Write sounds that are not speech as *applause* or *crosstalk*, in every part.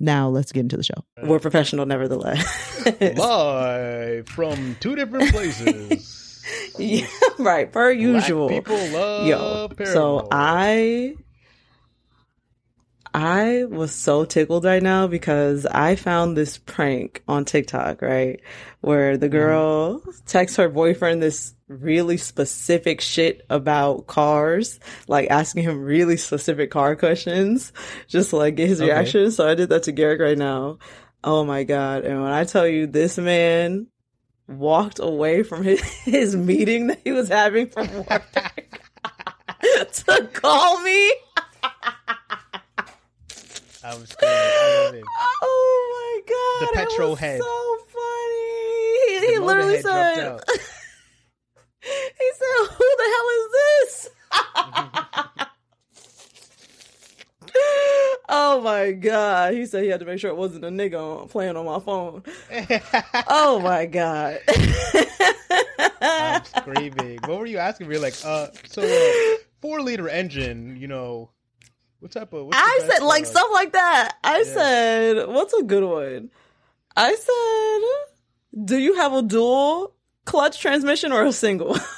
Now let's get into the show. We're professional, nevertheless. *laughs* Live from two different places. *laughs* yeah, right, per usual. Black people love Yo, Paramore. so I I was so tickled right now because I found this prank on TikTok, right? Where the mm-hmm. girl texts her boyfriend this really specific shit about cars, like asking him really specific car questions, just to, like get his Okay. reaction. So I did that to Garrick right now. Oh my God. And when I tell you this man walked away from his, *laughs* his meeting that he was having from work *laughs* *laughs* to call me. I was screaming. I love it. *laughs* Oh my god! The petrol was head. So funny. He, he literally said. *laughs* he said, "Who the hell is this?" *laughs* oh my god! He said he had to make sure it wasn't a nigga on, playing on my phone. Oh my god! I'm screaming. What were you asking? We were like, uh, so uh, four liter engine. You know, what type of? I said like stuff like that. I Yeah. said, "What's a good one?" I said, "Do you have a dual clutch transmission or a single?" *laughs* *laughs*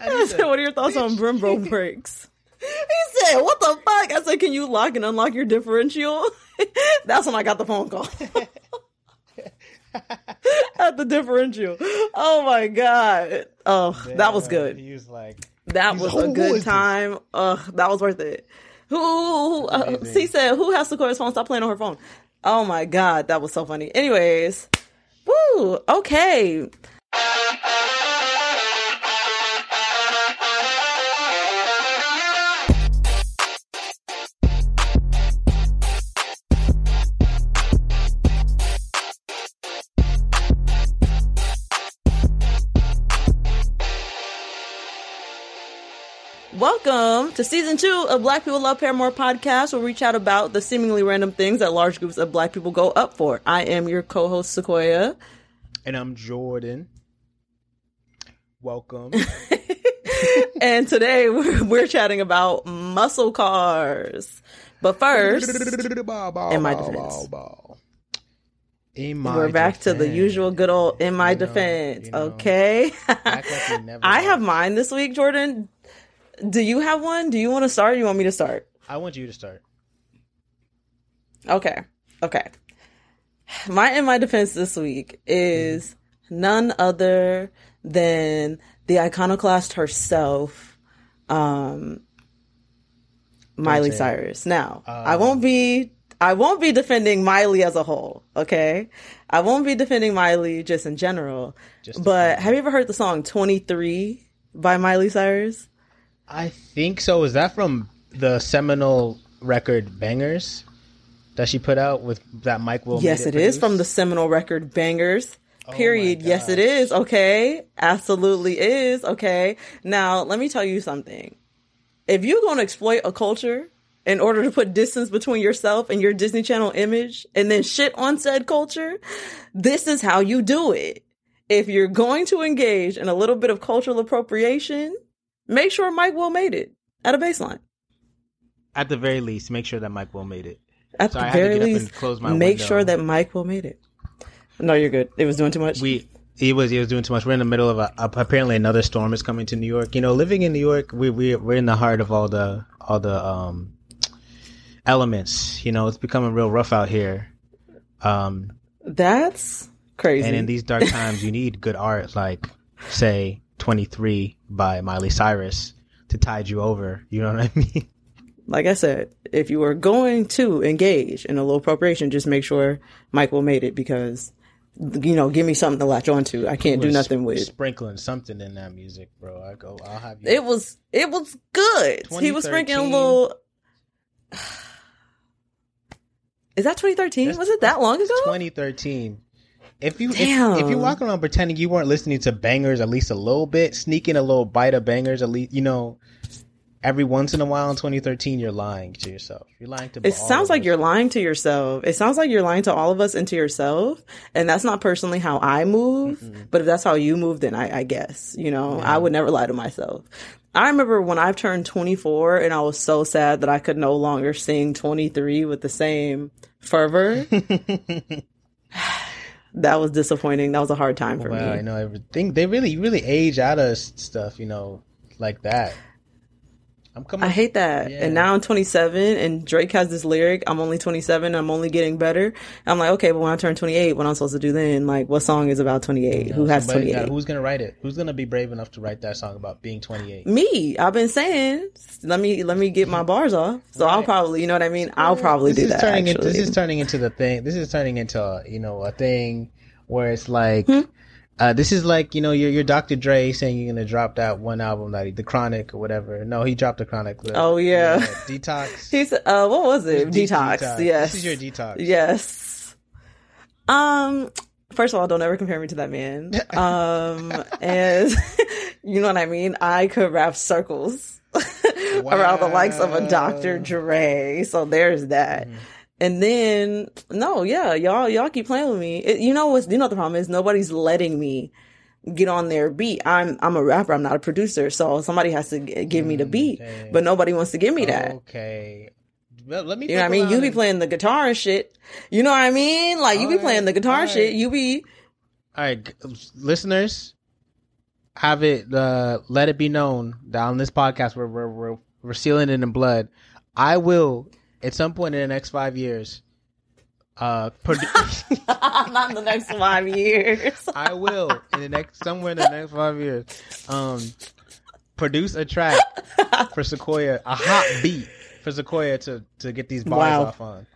I said, "What are your thoughts on Brembo *laughs* brakes?" He said, "What the fuck?" I said, "Can you lock and unlock your differential?" That's when I got the phone call. At the differential. Oh my god. Oh, that was good. He was like, That was a "Who- who good is this?" time. Ugh, that was worth it. Who? uh, Amazing. said, "Who has Sequoia's phone? Stop playing on her phone." Oh my god, that was so funny. Anyways, woo. Okay. Welcome to season two of Black People Love Paramore podcast, where we chat about the seemingly random things that large groups of black people go up for. I am your co-host Sequoia. and I'm Jordan. Welcome. *laughs* and today we're, we're chatting about muscle cars. But first, in my defense. In my we're back to the usual good old in my You know, defense. you know. okay. Like *laughs* I have mine this week, Jordan. Do you have one? Do you want to start? Or you want me to start? I want you to start. Okay. Okay. My in my defense this week is none other than the iconoclast herself, um, Miley it. Cyrus. Now, I won't be I won't be defending Miley as a whole, okay? I won't be defending Miley just in general. Just but have you ever heard the song 23 by Miley Cyrus? I think so. Is that from the seminal record Bangerz that she put out with that Mike Will? yes, it is from the seminal record Bangerz. Oh period. yes, it is. Okay. Absolutely is. Okay. Now, let me tell you something. If you're going to exploit a culture in order to put distance between yourself and your Disney Channel image and then shit on said culture, this is how you do it. If you're going to engage in a little bit of cultural appropriation, make sure Mike Will made it at a baseline. At the very least, make sure that Mike Will made it. At So I the very get up and least, close my make window. sure that Mike Will made it. No, you're good. It was doing too much. We he was he was doing too much. We're in the middle of a, apparently another storm is coming to New York. You know, living in New York, we we we're in the heart of all the all the um elements. You know, it's becoming real rough out here. Um, That's Crazy. And in these dark times, you need good art, like say "23" by Miley Cyrus to tide you over. You know what I *laughs* mean? like I said, if you are going to engage in a low appropriation, just make sure Michael made it because you know, give me something to latch onto. I can't do nothing with sprinkling something in that music, bro. I go, I'll have you. It was it was good. He was sprinkling a little. *sighs* Is that 2013? was it that long ago? 2013. If you if, if, you're walking around pretending you weren't listening to Bangerz at least a little bit, sneaking a little bite of Bangerz at least, you know, every once in a while in 2013 you're lying to yourself. You're lying to it sounds like you're lying to yourself. It sounds like you're lying to all of us and to yourself. And that's not personally how i move mm-hmm. but if that's how you move then i, I guess you know yeah. i would never lie to myself. I remember when i've turned 24 and i was so sad that i could no longer sing 23 with the same fervor *laughs* that was disappointing. That was a hard time for well, me. I know everything they really really age out of stuff you know like that I'm coming. I hate that. Yeah. And now I'm 27, and Drake has this lyric. I'm only 27. I'm only getting better. I'm like, okay, but when I turn 28, what I'm I supposed to do then? Like, what song is about 28? Who has 28? Got, who's gonna write it? Who's gonna be brave enough to write that song about being 28? Me. I've been saying, let me let me get my bars off. So right. I'll probably, you know what I mean? I'll probably this do that. Turning into, this is turning into the thing. This is turning into you know a thing where it's like. Hmm? Uh, this is like you know your your Dr. Dre saying you're gonna drop that one album that he, the Chronic or whatever. No, he dropped the Chronic. The, oh yeah, *laughs* Detox. He's uh, what was it? Detox. detox. Yes. This is your detox. Yes. Um. First of all, don't ever compare me to that man. *laughs* Um, and *laughs* you know what I mean. I could rap circles wow. around the likes of a Dr. Dre. So there's that. Mm-hmm. And then no, yeah, y'all y'all keep playing with me. It, you know what's you know what the problem is? Nobody's letting me get on their beat. I'm I'm a rapper. I'm not a producer, so somebody has to g- give me the beat. Okay. But nobody wants to give me that. Okay. Well, let me. You know what I mean? You be playing the guitar and shit. You know what I mean? Like you all be playing the guitar right. shit. You be. All right, listeners, have it. Uh, let it be known that on this podcast, we're we're we're, we're sealing it in blood. I will at some point in the next five years, uh, *laughs* produ- not in the next five years. *laughs* I will in the next somewhere in the next five years, um, produce a track for Sequoia, a hot beat for Sequoia to to get these bars wow. off on.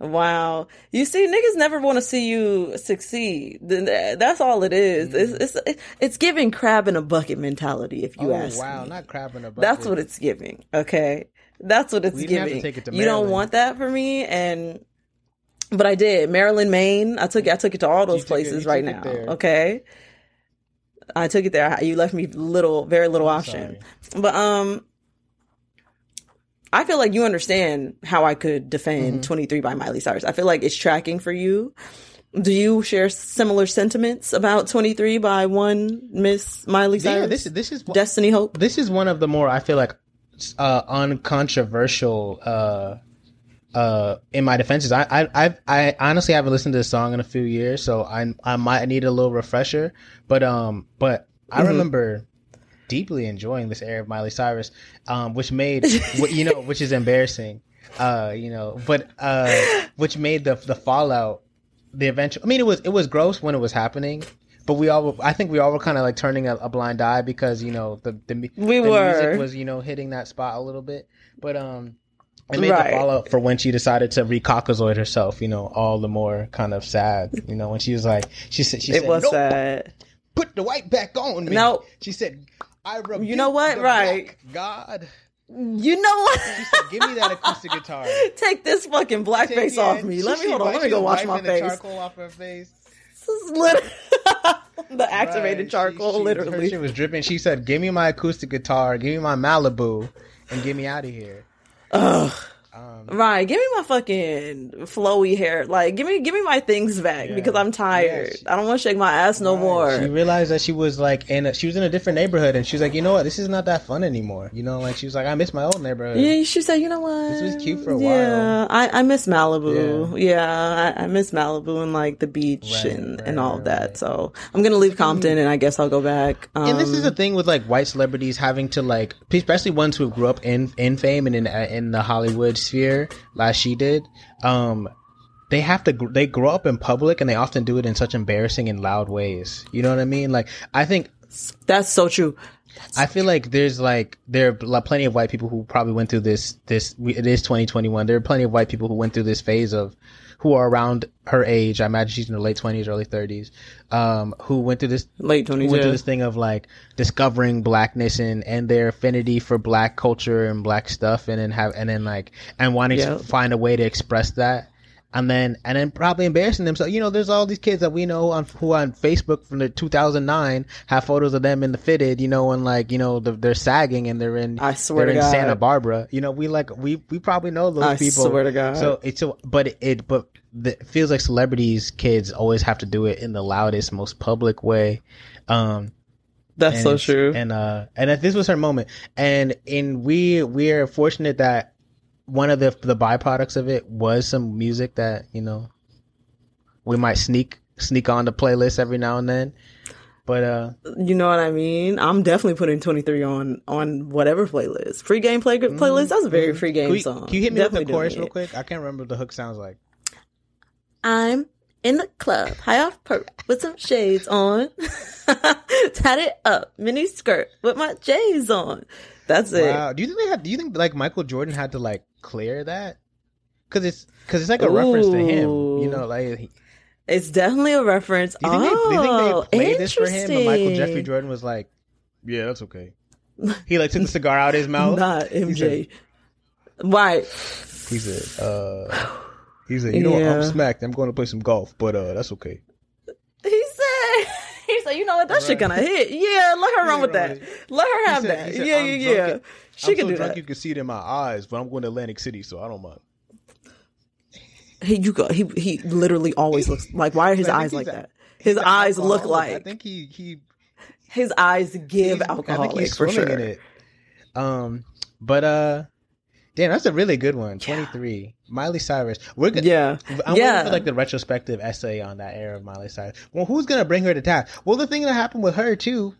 Wow. You see, niggas never want to see you succeed. That's all it is. Mm. It's, it's, it's giving crab in a bucket mentality, if you oh, ask wow. me. not crab in a bucket. That's what it's giving. Okay. That's what it's giving. It you don't want that for me, and but I did Maryland, Maine. I took it. I took it to all those places it, right now. Okay, I took it there. You left me little, very little I'm option. Sorry. But um, I feel like you understand how I could defend mm-hmm. 23 by Miley Cyrus. I feel like it's tracking for you. Do you share similar sentiments about 23 by one Miss Miley Cyrus? Yeah, this is this is Destiny Hope. This is one of the more I feel like uh, uncontroversial uh, uh, in my defenses. I, I I I honestly haven't listened to this song in a few years, so I I might need a little refresher. But um, but I mm-hmm. remember deeply enjoying this era of Miley Cyrus, um, which made *laughs* you know, which is embarrassing, uh, you know, but uh, which made the the fallout, the eventual. I mean, it was it was gross when it was happening, but we all, I think we all were kind of like turning a, a, blind eye because you know the the, we the were. music was you know hitting that spot a little bit, but um. It made right. the fallout for when she decided to recaucasoid herself, you know, all the more kind of sad. You know, when she was like, she said, she it said, was nope, sad. Put the white back on me. No, she said, I You know what? Right, God. You know what? She said, "Give me that acoustic guitar. *laughs* Take this fucking blackface off me. Let me hold on. Let me go wash my face. charcoal off her face. *laughs* the activated right. charcoal, she, she, literally. Shit was dripping. She said, "Give me my acoustic guitar, give me my Malibu, and get me out of here." Ugh. Um, right, give me my fucking flowy hair. Like, give me, give me my things back yeah. because I'm tired. Yeah, she, I don't want to shake my ass no right. more. She realized that she was like in, a, she was in a different neighborhood, and she was like, you know what, this is not that fun anymore. You know, like she was like, I miss my old neighborhood. Yeah, she said, you know what, this was cute for a while. Yeah, I, I miss Malibu. Yeah, yeah I, I, miss Malibu and like the beach right, and right, and all of that. So I'm gonna leave Compton, and I guess I'll go back. Um, and this is the um, thing with like white celebrities having to like, especially ones who grew up in in fame and in in the Hollywood sphere, like she did. Um, they have to they grow up in public and they often do it in such embarrassing and loud ways. You know what I mean? Like I think that's so true. That's I feel like there's like there are plenty of white people who probably went through this this it is 2021. There are plenty of white people who went through this phase of who are around her age. I imagine she's in her late 20s, early 30s. Um, who went through this late 20s, went yeah. through this thing of like discovering blackness and and their affinity for black culture and black stuff, and then have and then like and wanting to find a way to express that and then and then probably embarrassing themselves. You know, there's all these kids that we know on who on Facebook from the 2009 have photos of them in the fitted, you know, and like you know the, they're sagging and they're in I swear they're in God. Santa Barbara. You know, we like we we probably know those I people. I swear to God. So it's a, but it, but the, it feels like celebrities kids always have to do it in the loudest, most public way. Um, that's so true. And uh, and if this was her moment, and in we we are fortunate that one of the the byproducts of it was some music that you know we might sneak sneak on the playlist every now and then. But uh you know what I mean? I'm definitely putting 23 on on whatever playlist. Free game play mm-hmm. playlist. That's a very mm-hmm. free game can you, song. Can you hit me definitely with the chorus real quick? I can't remember what the hook sounds like. I'm in the club, high off perk, with some shades on, *laughs* it up, mini skirt with my J's on. That's it. Wow. Do you think they had? Do you think like Michael Jordan had to like clear that? Because it's because it's like a Ooh. reference to him. You know, like he, it's definitely a reference. Do you think, oh, they, do you think they played this for him? But Michael Jeffrey Jordan was like, "Yeah, that's okay." *laughs* He like took the cigar out of his mouth. Not MJ. Why? He said, uh, *sighs* *sighs* *sighs* "He said, you know, yeah. what? I'm smacked. I'm going to play some golf, but uh, that's okay." He said. *laughs* He said, "You know what? That right. shit gonna hit. Yeah, let her *laughs* run with that. Let her have said, that. Said, yeah, yeah, yeah. She I'm can so do drunk that. You can see it in my eyes, but I'm going to Atlantic City, so I don't mind." He, you go. He he literally always looks like. Why are his eyes like that? His eyes look like. I think he he. His eyes give alcohol. I think he's swimming sure. in it. Um, but uh, damn, that's a really good one. Twenty three, yeah. Miley Cyrus. We're gonna, yeah, I'm yeah. waiting for like the retrospective essay on that era of Miley Cyrus. Well, who's gonna bring her to task? Well, the thing that happened with her too.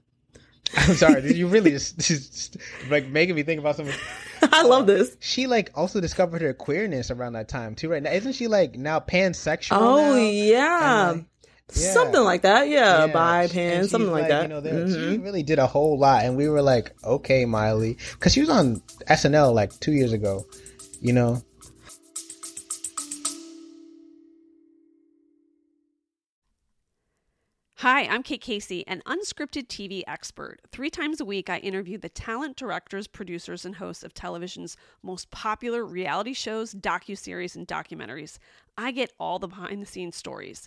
*laughs* I'm sorry, you really *laughs* just, just like making me think about something. *laughs* I love this. She like also discovered her queerness around that time too, right? Now, isn't she like now pansexual? Oh now? yeah. Like, yeah. Something like that, yeah. yeah. Bi pan, something like, like, that. You know, mm-hmm. she really did a whole lot, and we were like, okay, Miley, because she was on SNL like two years ago, you know. Hi, I'm Kate Casey, an unscripted TV expert. Three times a week, I interview the talent, directors, producers, and hosts of television's most popular reality shows, docuseries, and documentaries. I get all the behind the scenes stories.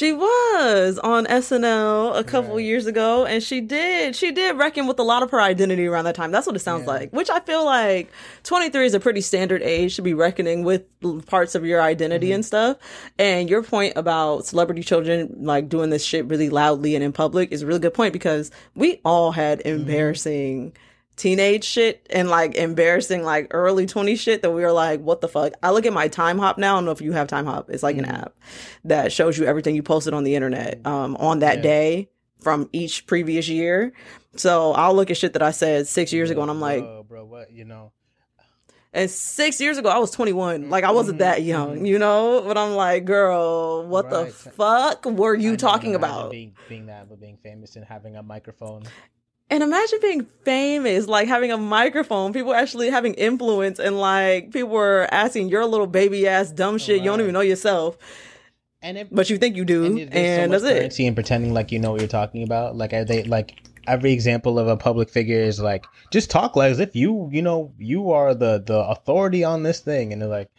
She was on SNL a couple right. years ago, and she did she did reckon with a lot of her identity around that time. That's what it sounds yeah. like. Which I feel like twenty three is a pretty standard age to be reckoning with parts of your identity mm-hmm. and stuff. And your point about celebrity children like doing this shit really loudly and in public is a really good point because we all had mm-hmm. embarrassing. Mm-hmm teenage shit and like embarrassing like early 20 shit that we were like what the fuck i look at my Timehop now i don't know if you have Timehop it's like mm-hmm. an app that shows you everything you posted on the internet um on that yeah. day from each previous year so i'll look at shit that i said six years ago and i'm like oh bro what you know and six years ago i was 21 like i wasn't mm-hmm. that young mm-hmm. you know but i'm like girl what right. the fuck were you talking about being, being that but being famous and having a microphone and imagine being famous, like having a microphone, people actually having influence, and like people are asking your little baby ass dumb shit right. you don't even know yourself. And it, but you think you do, and, and so that's it. And pretending like you know what you're talking about, like are they like every example of a public figure is like just talk like as if you you know you are the the authority on this thing, and they're like,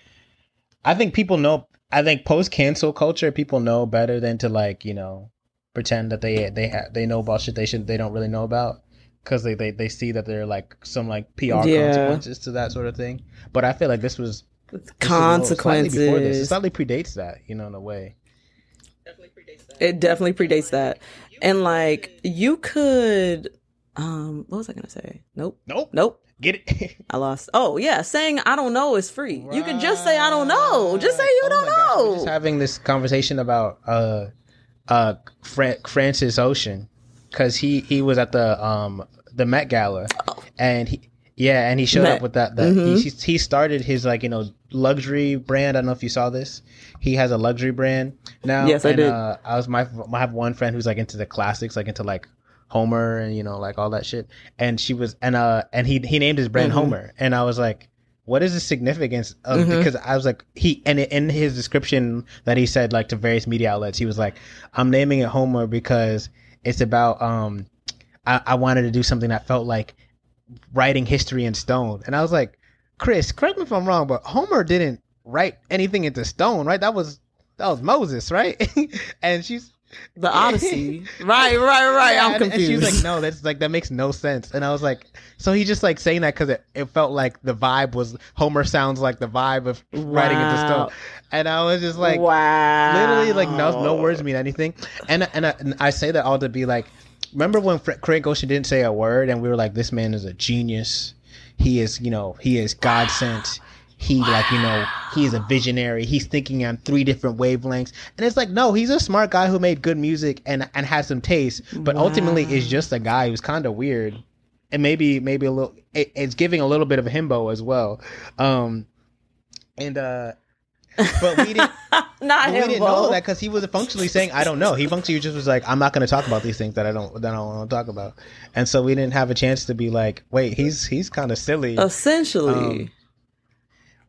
I think people know. I think post cancel culture, people know better than to like you know pretend that they they ha- they know about shit they should they don't really know about because they, they they see that there are like some like PR yeah. consequences to that sort of thing. But I feel like this was this consequences. Was, slightly before this. It slightly predates that, you know, in a way. It definitely predates that. And like you could um what was I gonna say? Nope. Nope. Nope. Get it? *laughs* I lost. Oh yeah, saying I don't know is free. You can just say I don't know. Just say you Oh don't we're know. just having this conversation about uh uh Fra- Francis Ocean because he he was at the um the Met Gala and he yeah and he showed Met. up with that that Mhm. he, he started his like you know luxury brand. I don't know if you saw this. He has a luxury brand now. Yes, I did. Uh, I was my I have one friend who's like into the classics, like into like Homer and you know like all that shit. And she was and uh and he he named his brand Mhm. Homer, and I was like, what is the significance of Mhm. because I was like he and in his description that he said like to various media outlets, he was like, I'm naming it Homer because it's about um I, I wanted to do something that felt like writing history in stone, and I was like, Chris, correct me if I'm wrong, but Homer didn't write anything into stone, right? That was that was Moses, right? *laughs* and she's The Odyssey. right, right, right. yeah, I'm and- confused. And she was like, no, that's like that makes no sense. And I was like, so he just like saying that because it, it felt like the vibe was Homer sounds like the vibe of writing into Wow. stone. And I was just like, wow. literally like no no words mean anything. And and I, and I say that all to be like, remember when Fr- Craig Ocean didn't say a word, and we were like, this man is a genius. He is, you know, he is God sent. He like, you know, he is a visionary. He's thinking on three different wavelengths. And it's like, no, he's a smart guy who made good music and and has some taste, but ultimately is just a guy who's kind of weird. And maybe maybe a little it, it's giving a little bit of a himbo as well. Um and uh but we didn't *laughs* Not we didn't know that because he was functionally saying, "I don't know." He functionally just was like, "I'm not going to talk about these things that I don't that I don't want to talk about," and so we didn't have a chance to be like, "Wait, he's he's kind of silly," Essentially. Um,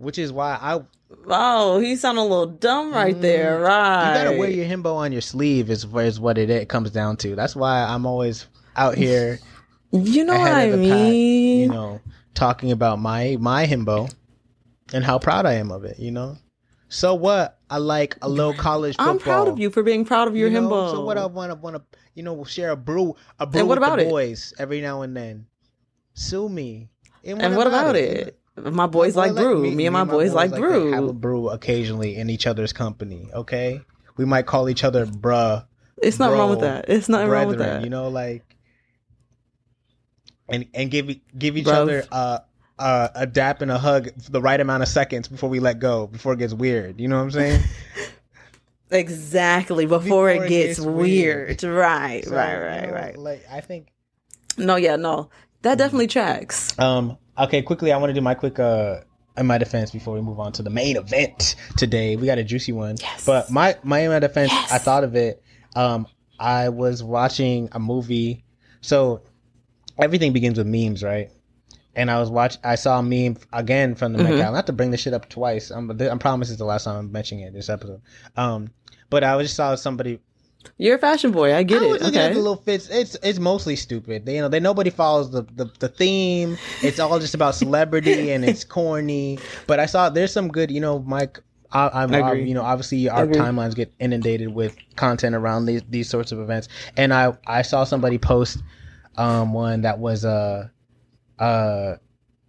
which is why I oh, he sounded a little dumb right there. Mm. Right. You gotta wear your himbo on your sleeve is is what it, it comes down to. That's why I'm always out here You know what I the pack, mean? you know, talking about my my himbo and how proud I am of it. You know, so what? I like a little college football. I'm proud of you for being proud of your You know, himbo. So what I want to want to you know share a brew a brew And what with about the it? boys every now and then. Sue me. and what about it? My boys like brew. Me, and my boys like to brew. have a brew occasionally in each other's company. Okay, we might call each other bruh. it's not wrong with that. It's not wrong with that. You know, like and and give give each Bruv. other uh, uh, a dap and a hug the right amount of seconds before we let go, before it gets weird. You know what I'm saying? *laughs* Exactly. Before, it, gets, weird. weird. Right, So, right, you right, know, right. Like I think No, yeah, no. That definitely tracks. Um. Okay. Quickly, I want to do my quick uh in my defense before we move on to the main event today. We got a juicy one. Yes. But my my in my defense, Yes. I thought of it. Um. I was watching a movie. So everything begins with memes, right? And I was watch. I saw a meme again from the Met Mhm. Gala. Not to bring this shit up twice. I'm. I promise it's the last time I'm mentioning it this episode. Um. But I just saw somebody You're a fashion boy. I get I it. was at Okay. the little fits. It's it's mostly stupid. They, you know, they nobody follows the, the the theme. It's all just about celebrity *laughs* and it's corny. But I saw there's some good. You know, Mike. I, I'm, I I agree. you know, obviously our timelines get inundated with content around these these sorts of events. And I I saw somebody post um one that was uh uh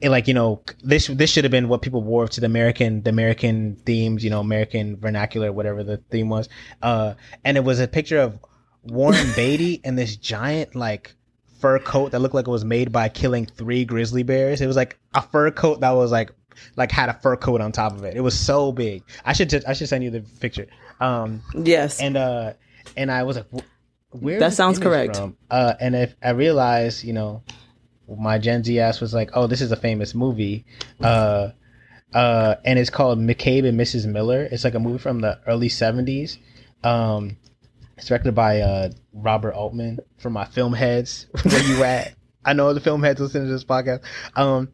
it, like you know this this should have been what people wore to the American the American themes. You know, American vernacular, whatever the theme was. Uh, and it was a picture of Warren *laughs* Beatty in this giant like fur coat that looked like it was made by killing three grizzly bears. It was like a fur coat that was like like had a fur coat on top of it. It was so big. I should just, I should send you the picture. Um Yes. and uh and I was like wh- where That sounds correct. from? Uh and if I realized, you know, my Gen Z ass was like, "Oh, this is a famous movie." Uh uh and it's called McCabe and Mrs. Miller. It's like a movie from the early 70s. Um it's directed by uh, Robert Altman from my film heads. Where you *laughs* at? I know the film heads listen to this podcast. Um,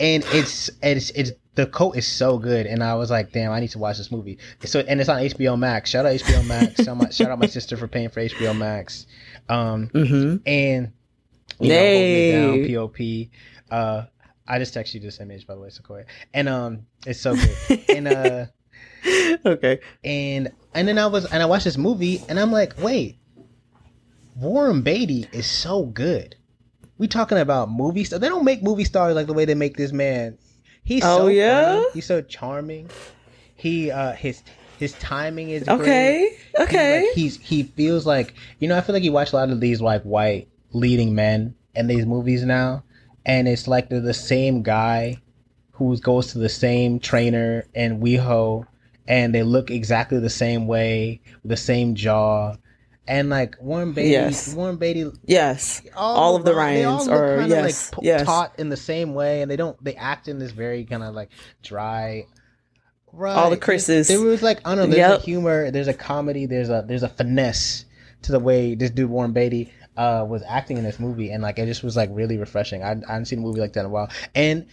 and it's it's it's the coat is so good, and I was like, damn, I need to watch this movie. So and it's on HBO Max. Shout out HBO Max. shout, my, shout out my sister for paying for HBO Max. Um, Mm-hmm. and you know, Nay. hold me down, POP. Uh, I just text you this image by the way, Sequoia, and um, it's so good. *laughs* and uh okay. and and then I was and I watched this movie and I'm like, wait, Warren Beatty is so good. We talking about movie stars? They don't make movie stars like the way they make this man. He's Oh, so yeah? funny. He's so charming. He uh his His timing is Okay. great. Okay. Like, he's he feels like you know. I feel like you watch a lot of these like white leading men in these movies now, and it's like they're the same guy who goes to the same trainer in WeHo, and they look exactly the same way, the same jaw. And like Warren Beatty, Yes. Warren Beatty, yes. All of the all Ryans are- yes, like, yes. taught in the same way, and they don't. They act in this very kind of like dry. Right. All the Chris's. There was like I don't know. There's Yep. a humor. There's a comedy. There's a there's a finesse to the way this dude Warren Beatty uh was acting in this movie, and like it just was like really refreshing. I I hadn't seen a movie like that in a while, and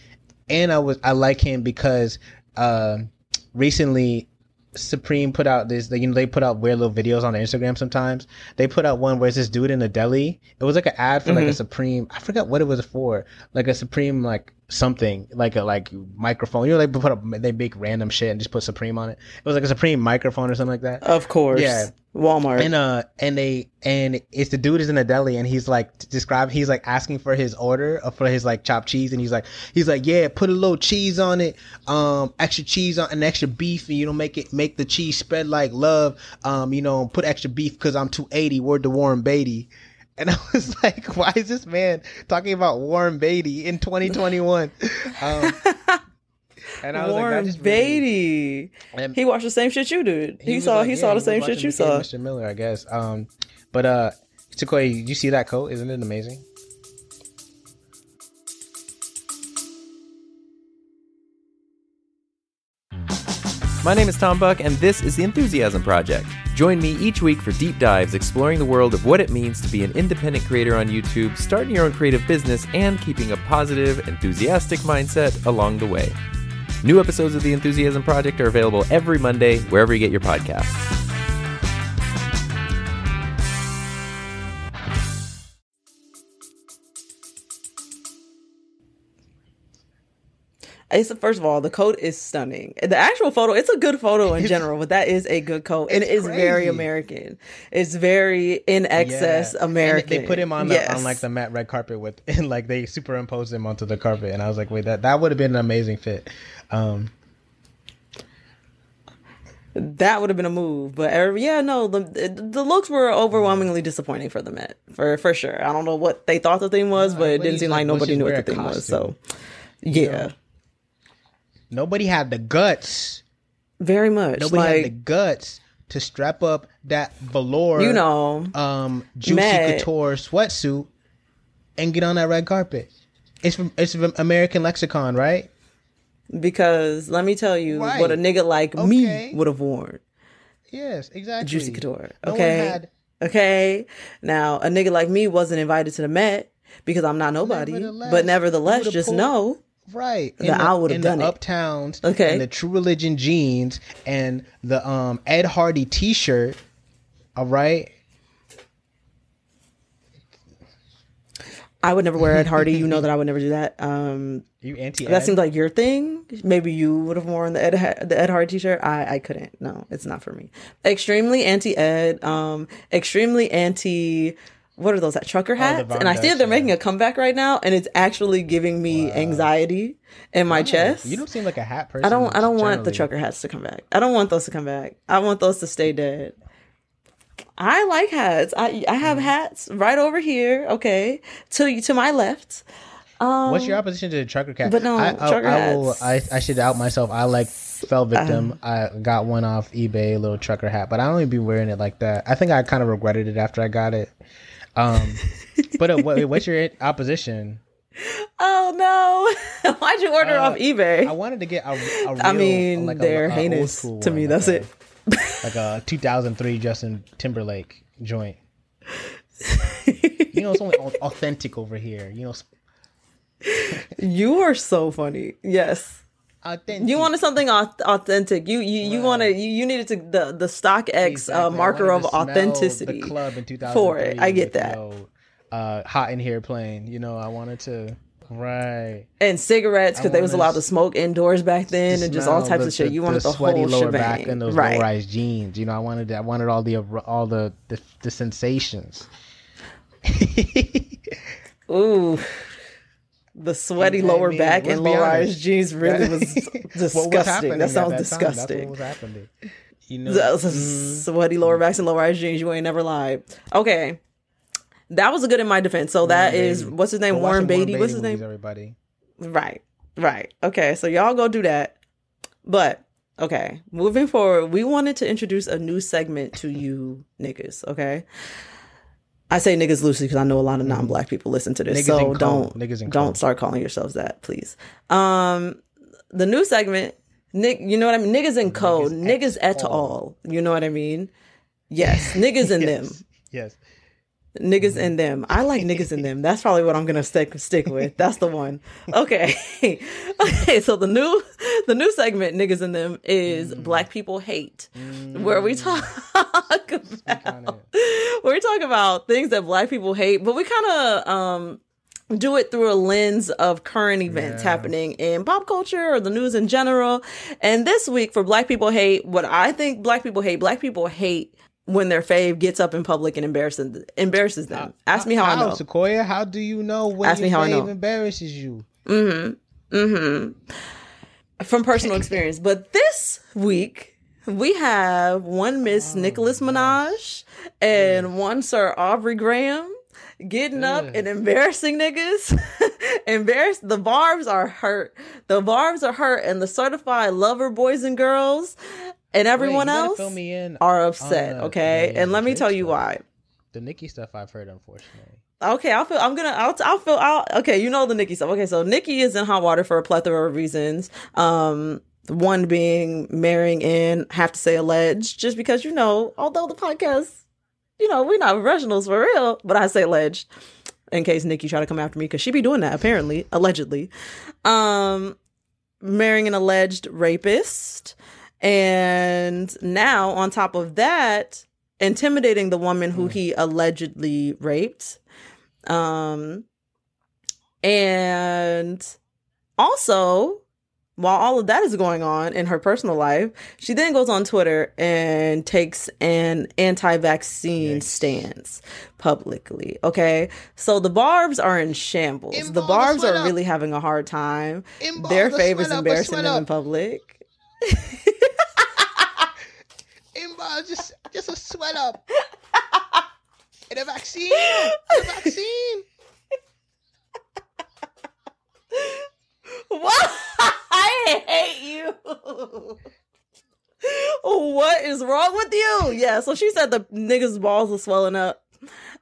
and I was I like him because um recently Supreme put out this, you know, they put out weird little videos on their Instagram sometimes. They put out one where it's this dude in a deli. It was like an ad for like a Supreme, I forgot what it was for, like a Supreme, like something, like a like microphone. You know, they put up, they make random shit and just put Supreme on it. It was like a Supreme microphone or something like that. Of course. Yeah. Walmart. And uh, and they and it's the dude is in a deli and he's like describe he's like asking for his order for his like chopped cheese and he's like he's like yeah put a little cheese on it um extra cheese on an extra beef and you know make it make the cheese spread like love um you know put extra beef because I'm 280 word to Warren Beatty and *laughs* I was like why is this man talking about Warren Beatty in 2021 *laughs* um and I was like Warren that just Beatty. and- He watched the same shit you did. He, was saw like, he yeah, saw the was same shit you saw. Mr. Miller, I guess. Um, but uh, Sequoia, you see that coat? Isn't it amazing? My name is Tom Buck, and this is The Enthusiasm Project. Join me each week for deep dives exploring the world of what it means to be an independent creator on YouTube, starting your own creative business, and keeping a positive, enthusiastic mindset along the way. New episodes of The Enthusiasm Project are available every Monday, wherever you get your podcasts. It's first of all, the coat is stunning. The actual photo, it's a good photo in general, but that is a good coat, and It's it is very. American. It's very in excess Yeah. American. And they put him on the, on like the matte red carpet with, *laughs* and like they superimposed him onto the carpet, and I was like, wait, that that would have been an amazing fit. Um, That would have been a move, but er, yeah, no, the the looks were overwhelmingly disappointing for the Met, for for sure. I don't know what they thought the theme was, but it didn't seem like, like nobody knew what the theme was. So, costume. yeah, nobody had the guts. very much. Nobody had the guts to strap up that velour, you know, um, juicy Matt. couture sweatsuit and get on that red carpet. It's from it's from American Lexicon, right? because let me tell you Right. what a nigga like Okay. me would have worn. Yes, exactly. Juicy couture. No Okay. had- Okay. Now, a nigga like me wasn't invited to the Met because I'm not nobody. Nevertheless, but nevertheless, just pulled- know right That I would've in done the it. uptowns, Okay. and the True Religion jeans and the um Ed Hardy T-shirt. All right, I would never wear Ed Hardy. You know that I *laughs* would never do that. Um, you anti. that seems like your thing. Maybe you would have worn the Ed Ha- the Ed Hardy t-shirt. I I couldn't. No, it's not for me. Extremely anti Ed. Um, extremely anti. What are those? That trucker hats? Von and I see that they're making a comeback right now, and it's actually giving me anxiety in my chest. You don't seem like a hat person. I don't. I don't want the trucker hats to come back. I don't want those to come back. I want those to stay dead. I like hats. I I Mm. have hats right over here. Okay, to to my left. Um, What's your opposition to the trucker cap? but no, I, I, trucker I will. hats. I, I should out myself. I like fell victim. Uh. I got one off eBay, a little trucker hat, but I don't even be wearing it like that. I think I kind of regretted it after I got it. Um, *laughs* but uh, what, what's your opposition? Oh no! *laughs* Why'd you order Uh, off eBay? I wanted to get a, a real, I mean, like a- they're a old heinous to one, me. That's a- it. Like a 2003 Justin Timberlake joint. *laughs* You know, it's only authentic over here. You know, You are so funny. Yes. Authentic. You wanted something authentic. You you, you wanted you, you needed to the the StockX uh, Exactly. I marker of authenticity. The club in 2003 for it. I get that. Know, uh, hot in here playing. You know, I wanted to. Right. and cigarettes because they was allowed to smoke indoors back then, and just all types the- of shit. the- You wanted the, sweaty whole lower shebang, back and those right? low-rise jeans. You know, I wanted I wanted all the all the the, the sensations. *laughs* Ooh, the sweaty I lower mean, back and be low rise honest. jeans really *laughs* was disgusting. that at sounds? That's disgusting. what was happening. You know, mhm. sweaty lower backs and low rise jeans. You ain't never lied. Okay, that was a good in my defense. So that Warren is Beatty. what's his name? Go watch Warren Beatty. What's his name? Everybody. Right, right. Okay, so y'all go do that. But okay, moving forward, we wanted to introduce a new segment to you *laughs* niggas. Okay, I say niggas loosely because I know a lot of non-black people listen to this, Mm-hmm. Niggas so don't Niggas don't start calling yourselves that, please. Um, the new segment, Nick, you know what I mean? Niggas in Niggas niggas, et et al. al. You know what I mean? Yes, niggas and *laughs* them. Yes. Niggas and them. I like niggas and them. That's probably what I'm gonna stick stick with. That's the one. Okay. *laughs* okay, so the new the new segment, niggas and them, is Black People Hate. Where we talk *laughs* about kinda- we talk about things that black people hate, but we kinda um do it through a lens of current events Yeah. happening in pop culture or the news in general. And this week for Black People Hate, what I think black people hate, black people hate when their fave gets up in public and embarrasses embarrasses them. Ask me how, I know. Sequoia. How do you know when Ask me your how I know. fave embarrasses you? Hmm. Hmm. From personal *laughs* experience. But this week we have one Miss Nicholas Minaj and one Sir Aubrey Graham getting up and embarrassing niggas. *laughs* Embarrassed. The barbs are hurt. The barbs are hurt, and the certified lover boys and girls and everyone Wait, else fill me in are upset. the- okay, and let me tell you why. The Nicki stuff I've heard, unfortunately. Okay, I'll feel. I'm gonna. I'll. I'll feel. I'll. Okay, you know the Nicki stuff. Okay, so Nicki is in hot water for a plethora of reasons. Um, one being marrying in, have to say alleged, just because you know, although the podcast, you know, we're not professionals for real, but I say alleged in case Nicki try to come after me because she be doing that apparently, allegedly. Um, marrying an alleged rapist, and now on top of that, intimidating the woman who he allegedly raped. Um, and also, while all of that is going on in her personal life, she then goes on Twitter and takes an anti vaccine stance publicly. Okay. So the Barbs are in shambles. The Barbs are really having a hard time. Their the favors embarrassing them in public. *laughs* In ball, just just a sweat up. *laughs* and a vaccine. A vaccine. What? I hate you. what is wrong with you? Yeah, so she said the niggas' balls are swelling up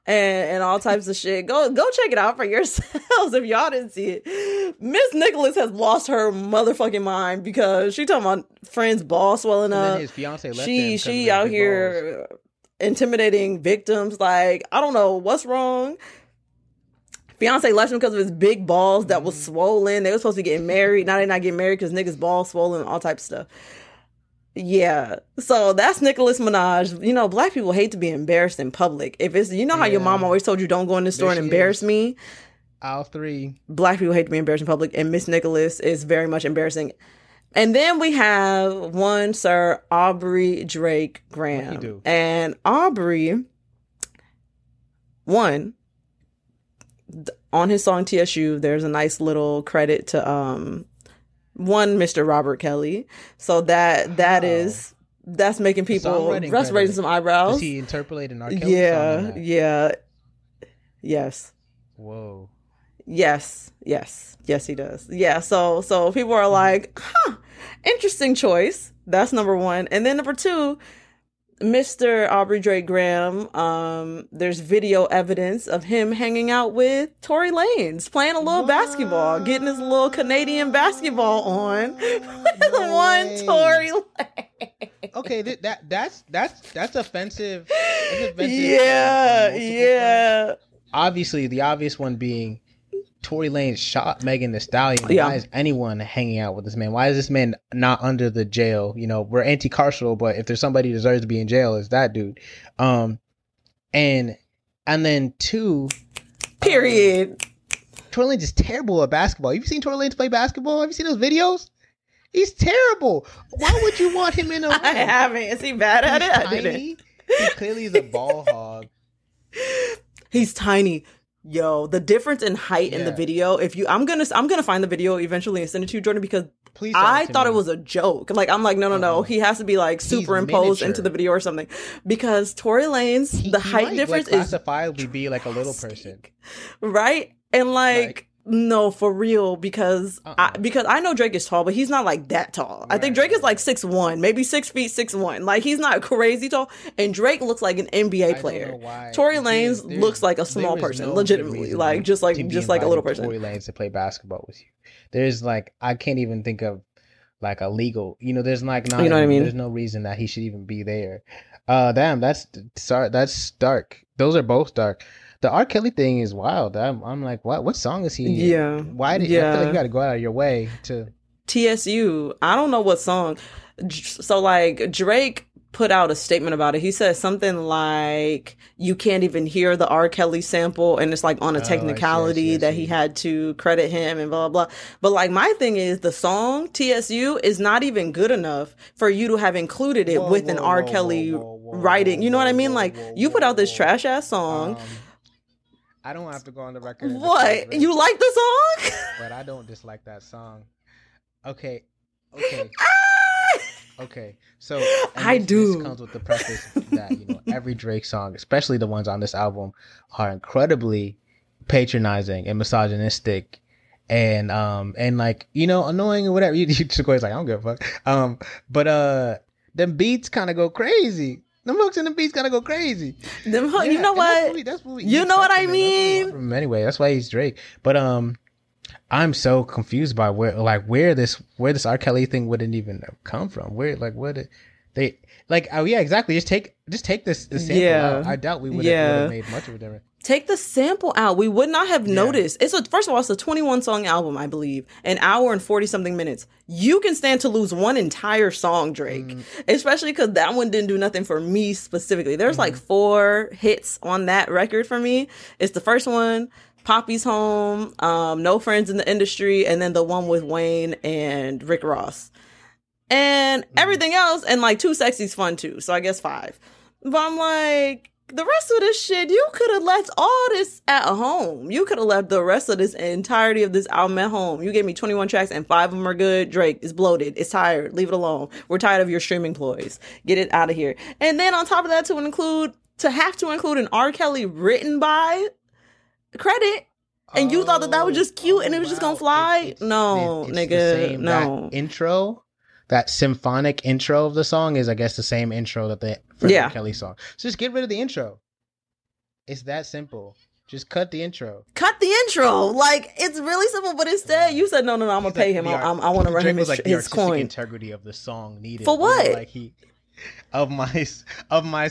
and, and all types of shit. Go go check it out for *laughs* yourselves if y'all didn't see it. Miss Nicholas has lost her motherfucking mind because she talking about friends' balls swelling up. his fiance left she she out big balls. here intimidating victims. Like I don't know what's wrong. Fiance left him because of his big balls that Mm-hmm. was swollen. They were supposed to be getting married. Now they're not getting married because niggas balls swollen, all types of stuff. Yeah. So that's Nicholas Minaj. You know, black people hate to be embarrassed in public. If it's you know how your mom always told you don't go in the store There and embarrass is. me. All three. Black people hate to be embarrassed in public, and Miss Nicholas is very much embarrassing. And then we have one Sir Aubrey Drake Graham. do? And Aubrey, one, on his song TSU, there's a nice little credit to um one Mr. Robert Kelly. So that that Wow. is that's making people that's raising some eyebrows. He interpolate an R. Kelly yeah, yeah. Yes. Whoa. Yes, yes, yes, he does. Yeah, so so people are like, huh, interesting choice. That's number one, and then number two, Mr. Aubrey Drake Graham. Um, there's video evidence of him hanging out with Tory Lanez, playing a little basketball, getting his little Canadian basketball on. *laughs* No one. Tory Lanez. Okay, th- that that's that's that's offensive. That's offensive Yeah, yeah. Obviously, the obvious one being Tory Lanez shot Megan Thee Stallion. Yeah. Why is anyone hanging out with this man? Why is this man not under the jail? You know, we're anti-carceral, but if there's somebody who deserves to be in jail, it's that dude. Um, and and then two, Period. Tory Lanez is terrible at basketball. You've you seen Tory Lanez play basketball? Have you seen those videos? He's terrible. Why would you want him in a *laughs* I haven't. Is he bad at He's it? I didn't. tiny. He clearly is a ball *laughs* hog. He's tiny. Yo, the difference in height in the video. If you, I'm gonna, I'm gonna find the video eventually and send it to you, Jordan, because Please I thought me. it was a joke. Like I'm like, no, no, no. Uh-uh. He has to be like superimposed into the video or something. Because Tory Lanez, He- the he height might, difference like, is classifiably be like a little person. right and like, Like- no for real because I, Uh-uh. because I know Drake is tall but he's not like that tall I think Drake is like six one maybe six feet six one like he's not crazy tall and Drake looks like an I NBA player. Tory Lanez there's- looks like a small person no legitimately like just like just like a little person Tory Lanez to play basketball with you. There's like I can't even think of like a legal. You know, there's like not. You know what I mean? There's no reason that he should even be there. Uh, damn, that's sorry. That's dark. Those are both dark. The R. Kelly thing is wild. I'm, I'm like, what? What song is he? in? Yeah. Why did? I feel Yeah. like you got to go out of your way to. TSU. I don't know what song. So like Drake put out a statement about it. He said something like you can't even hear the R. Kelly sample and it's like on a Oh, I see, I technicality see, that he had to credit him and blah blah blah. But like my thing is the song TSU is not even good enough for you to have included it Whoa, with an R. whoa, Kelly whoa, whoa, whoa, writing. You know what I mean? Like you put out this trash ass song. Um, I don't have to go on the record. what? disagree, You like the song? But I don't dislike that song. Okay. Okay. *laughs* Okay, so I this, do. This comes with the preface that you know every Drake song, especially the ones on this album, are incredibly patronizing and misogynistic, and um and like you know annoying or whatever. *laughs* You, you just go, like I don't give a fuck. Um, but uh, them beats kind of go crazy. Them hooks and the beats gotta go crazy. Them Yeah, you know and that's what? that's what we You know what I expect from him. That's what we mean? from anyway, that's why he's Drake. But um, I'm so confused by where like where this where this R. Kelly thing wouldn't even come from. Where like what it, they like oh yeah exactly just take just take this the sample Yeah. out. I doubt we would Yeah. have made much of a difference. Take the sample out. We would not have Yeah. noticed. It's a first of all, it's a 21 song album, I believe, an hour and 40 something minutes. You can stand to lose one entire song, Drake, Mm. especially because that one didn't do nothing for me specifically. There's like Mm-hmm. four hits on that record for me. It's the first one, Papi's Home, um, No Friends in the Industry, and then the one with Wayne and Rick Ross. And Mm-hmm. everything else, and like Too Sexy's fun too. So I guess five. But I'm like, the rest of this shit, you could have left all this at home. You could have left the rest of this entirety of this album at home. You gave me 21 tracks and five of them are good. Drake is bloated. It's tired. Leave it alone. We're tired of your streaming ploys. Get it out of here. And then on top of that, to include, to have to include an R. Kelly written by credit. And you thought that that was just cute and it was just gonna fly? No, nigga, no. That intro, that symphonic intro of the song is, I guess, the same intro that the Freddie Yeah. Kelly song. So just get rid of the intro. It's that simple. Just cut the intro. Cut the intro. Like it's really simple, but instead you said no, no, no. I'm gonna pay him. the I, art- I, I want to run him his, like his coin. integrity of the song needed. For You know, what? like he of my of my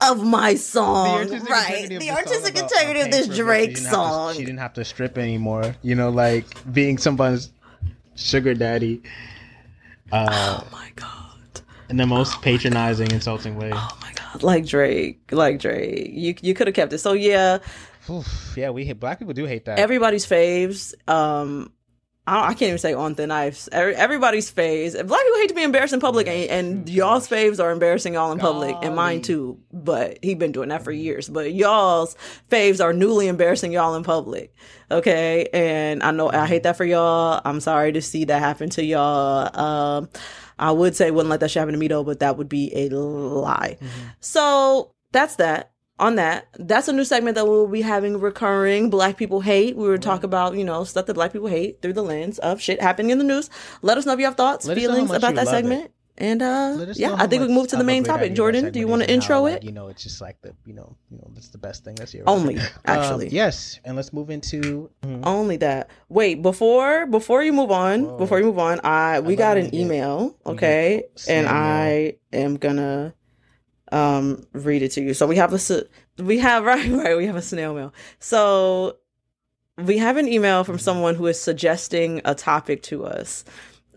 of my the song, artistic right? The song artistic integrity of this paying for a girl. Drake didn't to- song. she didn't have to strip anymore. You know, like being someone's sugar daddy. Uh, Oh my god. in the most patronizing, insulting way. Oh my god. Like Drake, like Drake. You you could have kept it. So yeah, Oof, yeah, we hate black people do hate that. everybody's faves. Um, I, I can't even say on thin ice. Every, everybody's faves. Black people hate to be embarrassed in public, and, and y'all's faves are embarrassing y'all in public, and mine too. But he been doing that for years. But y'all's faves are newly embarrassing y'all in public. Okay, and I know I hate that for y'all. I'm sorry to see that happen to y'all. Um, I would say wouldn't let that shit happen to me though, but that would be a lie. So that's that. On that, that's a new segment that we'll be having recurring. Black people hate. We would talk about you know stuff that black people hate through the lens of shit happening in the news. Let us know if you have thoughts, Let us know how feelings about that love it. segment. And uh, yeah, I think we can move to the main topic. Jordan, do you want to intro like, it? You know, it's just like the you know, you know, that's the best thing. That's here. Only, *laughs* actually. yes, and let's move into. mhm. Only that. Wait, before before you move on, Whoa. before you move on, I we love got an email, okay, and. I am gonna um read it to you. So we have a we have *laughs* right right we have a snail mail. So we have an email from someone who is suggesting a topic to us.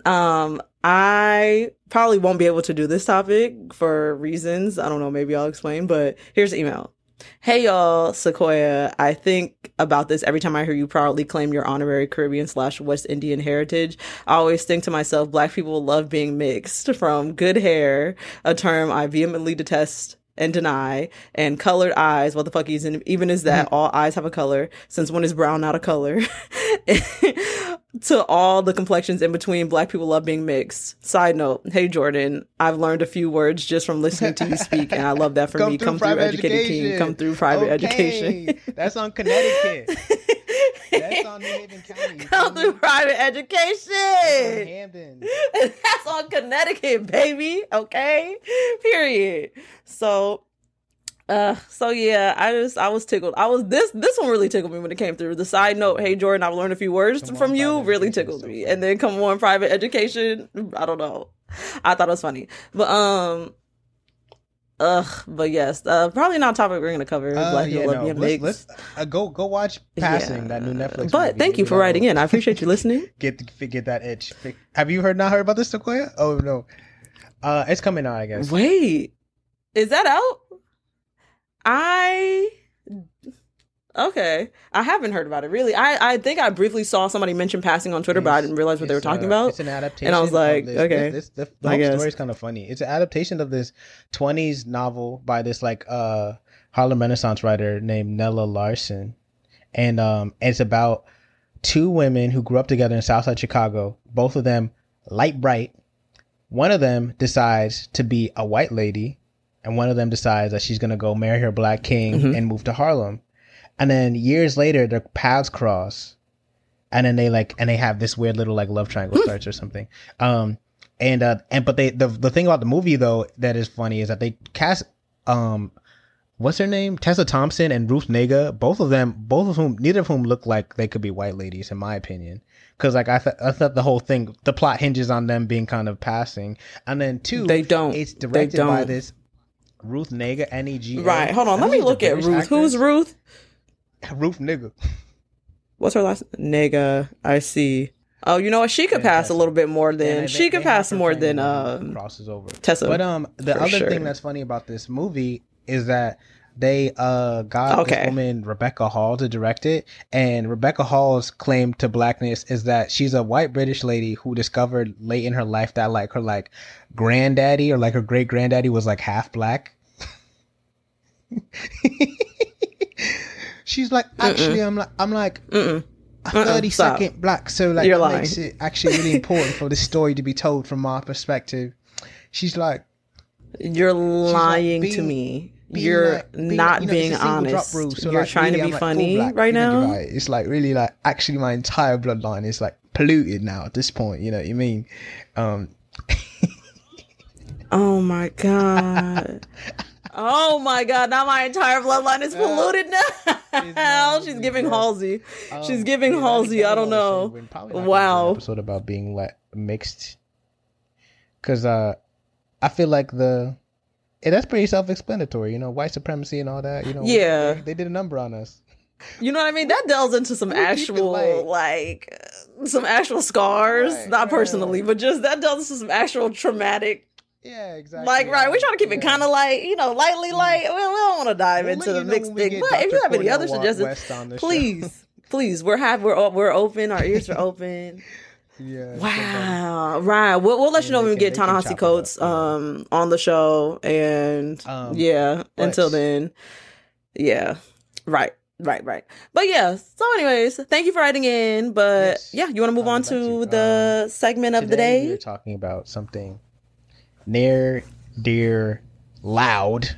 Um, I probably won't be able to do this topic for reasons. I don't know. Maybe I'll explain, but here's the email. Hey y'all, Sequoia. I think about this every time I hear you proudly claim your honorary Caribbean slash West Indian heritage. I always think to myself, black people love being mixed from good hair, a term I vehemently detest and deny and colored eyes. What the fuck even even is that? Mm-hmm. all eyes have a color. Since one is brown not a color? *laughs* to all the complexions in between, black people love being mixed. Side note, hey Jordan, I've learned a few words just from listening to you speak, and I love that for *laughs* Come me. through Come through educated king, education. come through private Okay. education. That's on Connecticut. *laughs* That's on New Haven County. *laughs* Come through private education. Hampton. *laughs* That's on Connecticut, baby. Okay. Period. So uh so yeah, I just I was tickled. I was this this one really tickled me when it came through. The side note, hey Jordan, I've learned a few words Come from you, really tickled me. And then come on private education, I don't know. I thought it was funny. But um Ugh, but yes, uh, probably not a topic we're gonna cover. Uh, Black yeah, no. let's, let's uh, go go watch Passing that new Netflix. But movie. thank you for writing in. I appreciate you listening. *laughs* Get get that itch. Have you heard not heard about this Sequoia? Oh no, uh, it's coming out. I guess. Wait, is that out? I okay. I haven't heard about it really. I I think I briefly saw somebody mention passing on Twitter, but I didn't realize what they were talking uh, about. It's an adaptation. And I was like, this- okay, this, this, the I whole story is kind of funny. It's an adaptation of this '20s novel by this like uh Harlem Renaissance writer named Nella Larsen, and um, it's about two women who grew up together in Southside Chicago. Both of them light bright. One of them decides to be a white lady, and one of them decides that she's gonna go marry her black king Mhm. and move to Harlem. And then years later, their paths cross, and then they like and they have this weird little like love triangle starts or something. Um, and uh, and but they the the thing about the movie though that is funny is that they cast um. What's her name? Tessa Thompson and Ruth Negga. Both of them, both of whom, neither of whom look like they could be white ladies, in my opinion. Because like I, th- I thought the whole thing, the plot hinges on them being kind of passing, and then two, They don't. It's directed by don't. this Ruth Negga, N E G. Right. Hold on. Let me look at Ruth. Who's. Ruth? *laughs* Ruth Nigga. What's her last nega? I see. Oh, you know what? She could pass a little bit more Yeah, than they- she could they pass more than the um crosses over. Tessa. But um, the other sure. thing that's funny about this movie is that they uh got Okay. this woman Rebecca Hall to direct it, and Rebecca Hall's claim to blackness is that she's a white British lady who discovered late in her life that like her like granddaddy or like her great granddaddy was like half black. *laughs* She's like, actually, I'm like, I'm like Mm-mm. a thirty stop. second black, so like You're that lying. makes it actually really *laughs* important for the story to be told from my perspective. She's like, You're lying to me. being You're like- being not like, you know, being it's a single drop honest. rule, so, You're like, trying really, to I'm, be like, full funny black, right you now. It's like really like actually my entire bloodline is like polluted now at this point. You know what I mean? Um, *laughs* Oh my god. *laughs* oh my god. Now my entire bloodline is polluted now. not *laughs* She's giving. Halsey. She's um, giving yeah, Halsey. I don't know. Wallace would probably not do Wow. episode about being like mixed, because uh, I feel like the. Yeah, that's pretty self-explanatory, you know, white supremacy and all that. You know, Yeah. they, they did a number on us. You know what I mean? That delves into some We'll keep it actual like uh, some actual scars. Right, Not personally, right. but just that delves into some actual traumatic Yeah, exactly. like right, we're trying to keep it kind of light, you know, lightly light. We, we don't want to dive We'll into the mixed thing. But if you Dr. have any other suggestions, West on the show. please, please, we're have we're we're open. Our ears are open. *laughs* Yeah. Wow, right. We'll, we'll let you know when we get Ta-Nehisi chop it up, Coates um on the show, and Um, yeah. Until then, yeah, right. Right, right. But yeah, so anyways, thank you for writing in. But Yes, yeah, you want to move on to the segment of the day? We're talking about something near, dear, loud,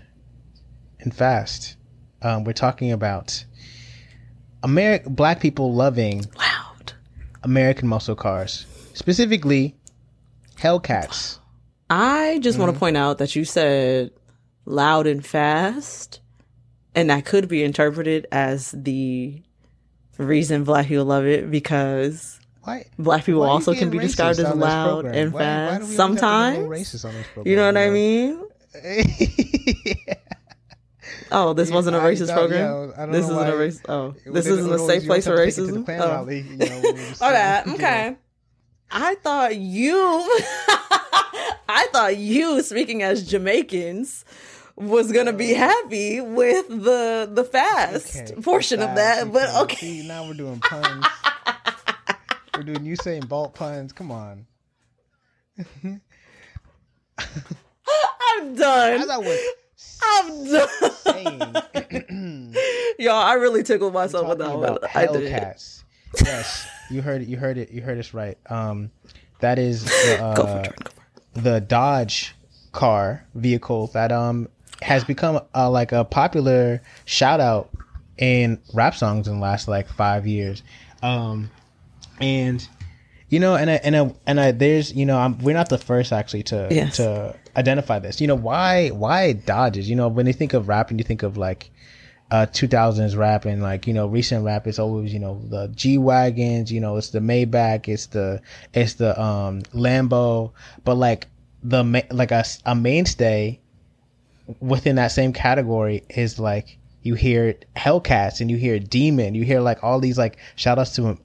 and fast. Um, we're talking about American black people loving Loud. American muscle cars, specifically Hellcats. I just Mm-hmm. want to point out that you said loud and fast, and that could be interpreted as the reason black people love it because Why? black people why also can be described as loud and Why- why fast have sometimes. racist on this You know what I mean? yeah. *laughs* Oh, this Yeah, wasn't a racist program. yeah, this isn't a why- race. Oh, this isn't a safe place for always have to take it to the racism. Oh. rally, you know, we just- *laughs* All right, okay. I thought you, *laughs* I thought you, speaking as Jamaicans, was gonna be oh. happy with the the fast Okay, portion of fast, that, but okay. okay. See, now we're doing puns. We're doing Usain Bolt puns. Come on. I'm done. As I was I'm done. *clears throat* Y'all, I really tickled myself with that one. I did. Hellcats. yes, you heard it. You heard it. You heard us right. Um, that is the, *laughs* uh, it, Jordan, go for it. the Dodge car vehicle that um has become uh, like a popular shout out in rap songs in the last like five years. Um, and you know, and I, and I, and I, there's you know, I'm, we're not the first actually to Yes. to identify this. You know, why why Dodges? You know, when you think of rap and you think of like uh 2000s rap and like you know recent rap it's always you know the G wagons you know it's the Maybach it's the it's the um Lambo but like the like a, a mainstay within that same category is like you hear Hellcats and you hear Demon you hear like all these like shout outs to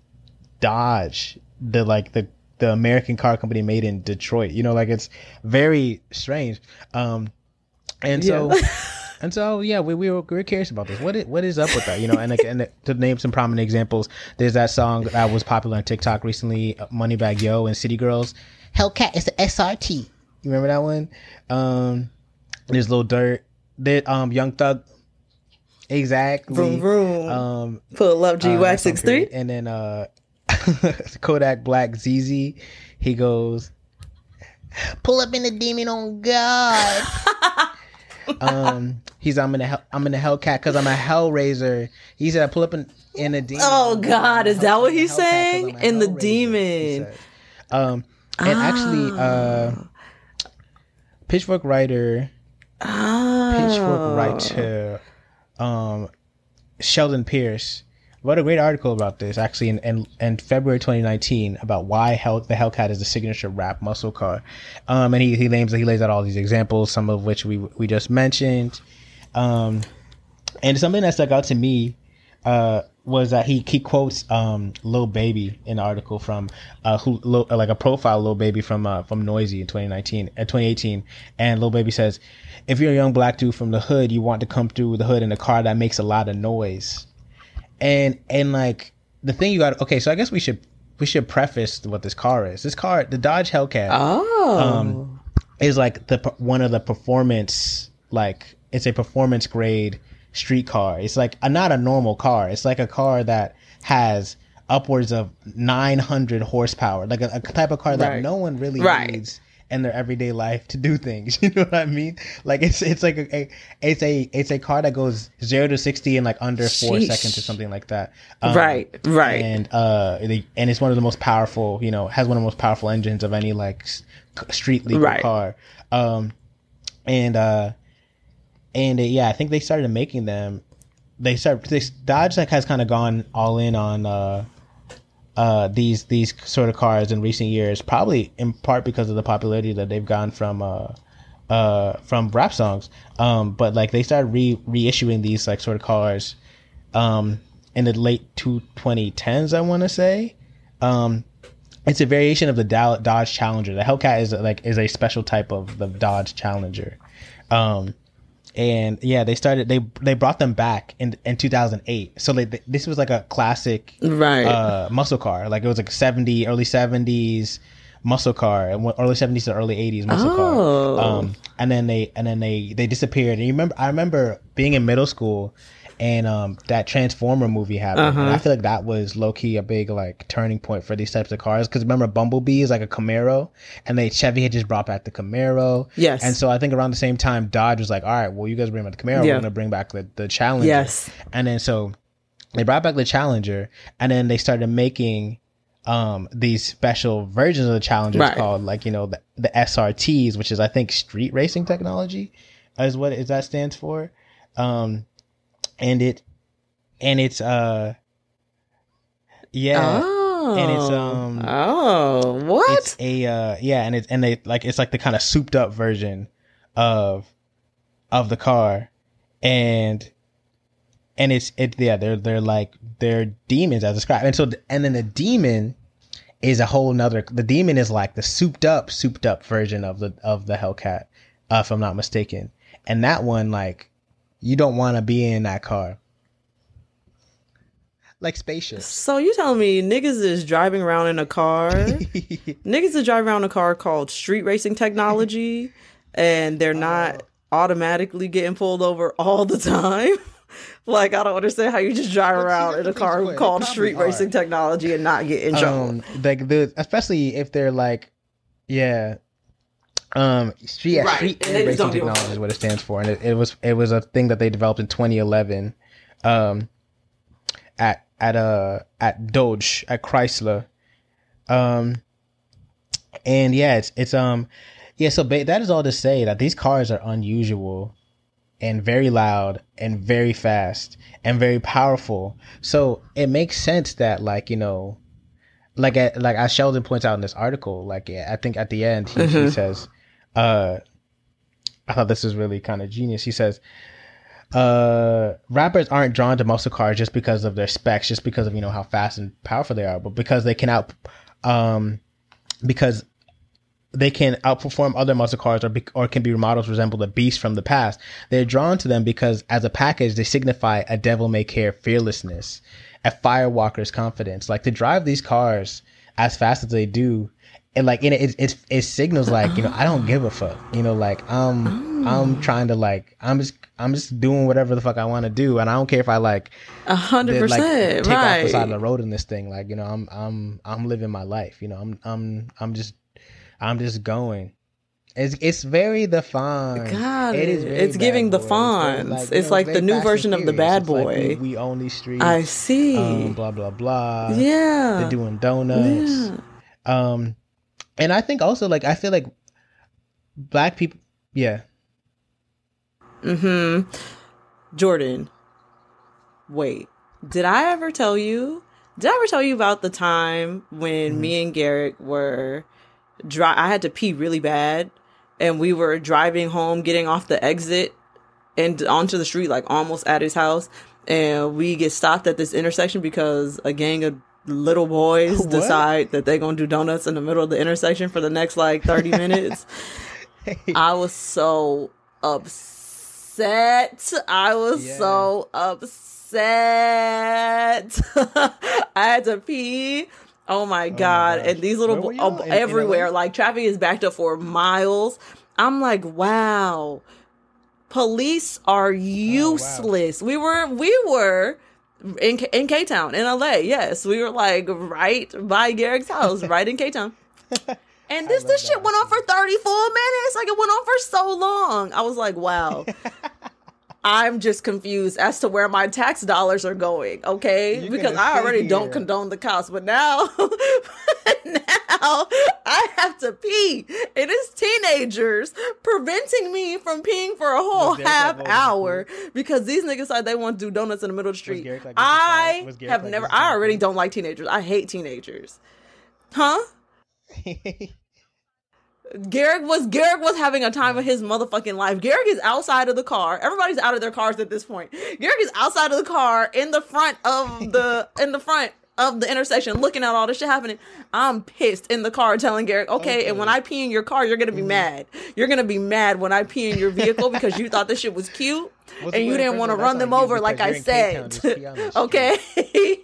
Dodge the like the the American car company made in Detroit. You know like it's very strange. Um and so Yeah. *laughs* and so yeah we, we were, we were curious about this. What is, what is up with that? You know and, and to name some prominent examples there's that song that was popular on TikTok recently uh, Moneybag Yo and City Girls. Hellcat is the SRT you remember that one? Um there's Lil Durk there um Young Thug. Exactly. Vroom, vroom. um Pull up G uh, Wax six three. and then uh *laughs* Kodak Black ZZ he goes pull up in the demon on God *laughs* um he's I'm in a hell, I'm in a Hellcat because I'm a Hellraiser he said pull up in in a demon Oh, God, is that what he's saying? In the demon. um and actually uh Pitchfork writer Oh. Pitchfork writer um, Sheldon Pierce wrote a great article about this actually in, in, in February 2019 about why Hell, the Hellcat is the signature rap muscle car. Um, and he, he names he lays out all these examples, some of which we we just mentioned. Um, and something that stuck out to me uh, was that he he quotes um, Lil Baby in an article from uh, who like a profile of Lil Baby from uh, from Noisey in 2019 uh, 2018, and Lil Baby says, "If you're a young black dude from the hood, you want to come through the hood in a car that makes a lot of noise." And and like the thing you got okay, so I guess we should we should preface what this car is. This car, the Dodge Hellcat Oh. um, is like the one of the performance like it's a performance grade street car. It's like a, not a normal car. It's like a car that has upwards of 900 horsepower, like a, a type of car that Right. no one really Right. needs in their everyday life to do things. *laughs* You know what I mean? Like it's it's like a, a it's a it's a car that goes zero to sixty in like under four Sheesh. seconds or something like that. Um, right, right. and uh they, and it's one of the most powerful you know has one of the most powerful engines of any like street legal Right. car um and uh and uh, yeah i think they started making them they start they, dodge like has kind of gone all in on uh uh these these sort of cars in recent years probably in part because of the popularity that they've gotten from uh uh from rap songs. Um but like they started re reissuing these like sort of cars um in the late two, 2010s i want to say. Um it's a variation of the dodge challenger. The hellcat is like is a special type of the dodge challenger. Um and yeah they started they they brought them back in in 2008 so like this was like a classic Right. uh muscle car. Like it was like 70 early 70s muscle car. And early 70s to early 80s muscle Oh. car um and then they and then they they disappeared. And you remember i remember being in middle school and um that transformer movie happened and Uh-huh. i feel like that was low-key a big like turning point for these types of cars because remember bumblebee is like a camaro and they chevy had just brought back the camaro Yes. and so i think around the same time dodge was like all right well you guys bring back the camaro Yeah. we're gonna bring back the, the challenger Yes. and then so they brought back the Challenger, and then they started making um these special versions of the Challengers Right. called like you know the, the SRTs, which is I think street racing technology, is what is that stands for, um, and it and it's uh yeah. Oh. and it's, um, Oh, what? It's a uh yeah, and it's and they like it's like the kind of souped up version of of the car, and and it's it yeah they're they're like they're demons as described, and so and then the demon is a whole nother. The demon is like the souped up souped up version of the of the Hellcat, uh, if I'm not mistaken, and that one like you don't want to be in that car. Like spacious. so you telling me niggas is driving around in a car? *laughs* niggas is driving around a car called street racing technology, and they're not automatically getting pulled over all the time. *laughs* like I don't understand how you just drive around in a car called street probably racing technology and not get in trouble. um like the especially if they're like yeah um street, yeah, Right, street and racing don't give a technology is what it stands for and it, it was it was a thing that they developed in 2011 um at at uh at Dodge at Chrysler. Um and yeah it's it's um yeah so ba- that is all to say that these cars are unusual and very loud and very fast and very powerful. So it makes sense that like you know, like at, like as Sheldon points out in this article, like yeah, I think at the end he, he says, uh, I thought this was really kind of genius. He says, uh, rappers aren't drawn to muscle cars just because of their specs, just because of you know how fast and powerful they are, but because they can out, um, because they can outperform other muscle cars or be, or can be to resemble the beast from the past. They're drawn to them because as a package they signify a devil may care fearlessness, a firewalker's confidence. Like to drive these cars as fast as they do, and like in it, it, it, signals like you know I don't give a fuck. You know, like I'm I'm trying to like I'm just I'm just doing whatever the fuck I want to do, and I don't care if I like A hundred like percent, take off the side of the road in this thing. Like you know, I'm I'm I'm living my life. You know, I'm I'm I'm just I'm just going. It's it's very the Fonz. Got It is It's giving the Boy. It's you It's know, like the new version of the. Bad It's like Boy. we, we own these streets. I see. Um, blah blah blah. yeah. They're doing donuts. Yeah. Um, and I think also like I feel like black people. Yeah. Mm-hmm. Jordan, wait. Did I ever tell you? Did I ever tell you about the time when me and Garrick were dri I had to pee really bad, and we were driving home, getting off the exit and onto the street, like almost at his house, and we get stopped at this intersection because a gang of little boys *laughs* What? decide that they're gonna do donuts in the middle of the intersection for the next like 30 *laughs* minutes. I was so upset. I was Yeah. so upset. *laughs* I had to pee. Oh my oh god! gosh. and these little bo- oh, In- in everywhere, LA? like traffic is backed up for miles. I'm like, wow, police Oh, are useless. We were, we were in K- in K Town in LA. Yes, we were like right by Garrick's house, *laughs* right in K Town. *laughs* And this this shit went on for 34 minutes. Like it went on for so long. I was like, wow. *laughs* I'm just confused as to where my tax dollars are going, okay? You're because I already don't condone the cost, but now *laughs* now I have to pee. It is teenagers preventing me from peeing for a whole half like, hour because these niggas said they want to do donuts in the middle of the street. Like, I? Have like, never I already don't like teenagers. I hate teenagers. Huh? *laughs* Garrick was Garrick was having a time of his motherfucking life. Garrick is outside of the car. Everybody's out of their cars at this point. Garrick is outside of the car in the front of the in the front of the intersection looking at all this shit happening. I'm pissed in the car telling Garrick, oh, okay, and when I pee in your car, you're gonna be mm-hmm. mad. You're gonna be mad when I pee in your vehicle *laughs* because you thought this shit was cute What's and you didn't want to run them over like I you're in K-Town, said. just pee on the street. okay.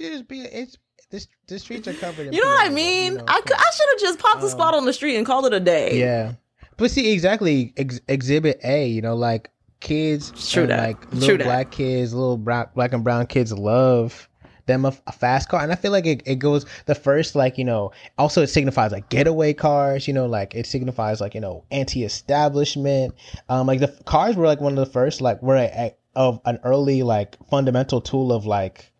Just be it's this the streets are covered. In You know what I mean? you know, I, could, I should have just popped a spot um, on the street and called it a day. Yeah, but see exactly ex- Exhibit A. You know, like kids, True and, that. like True little that. black kids, little brown, black and brown kids love them a, a fast car, and I feel like it, it goes the first like you know. Also, it signifies like getaway cars. You know, like it signifies like you know anti-establishment. Um, like the cars were like one of the first like were a, a, of an early like fundamental tool of like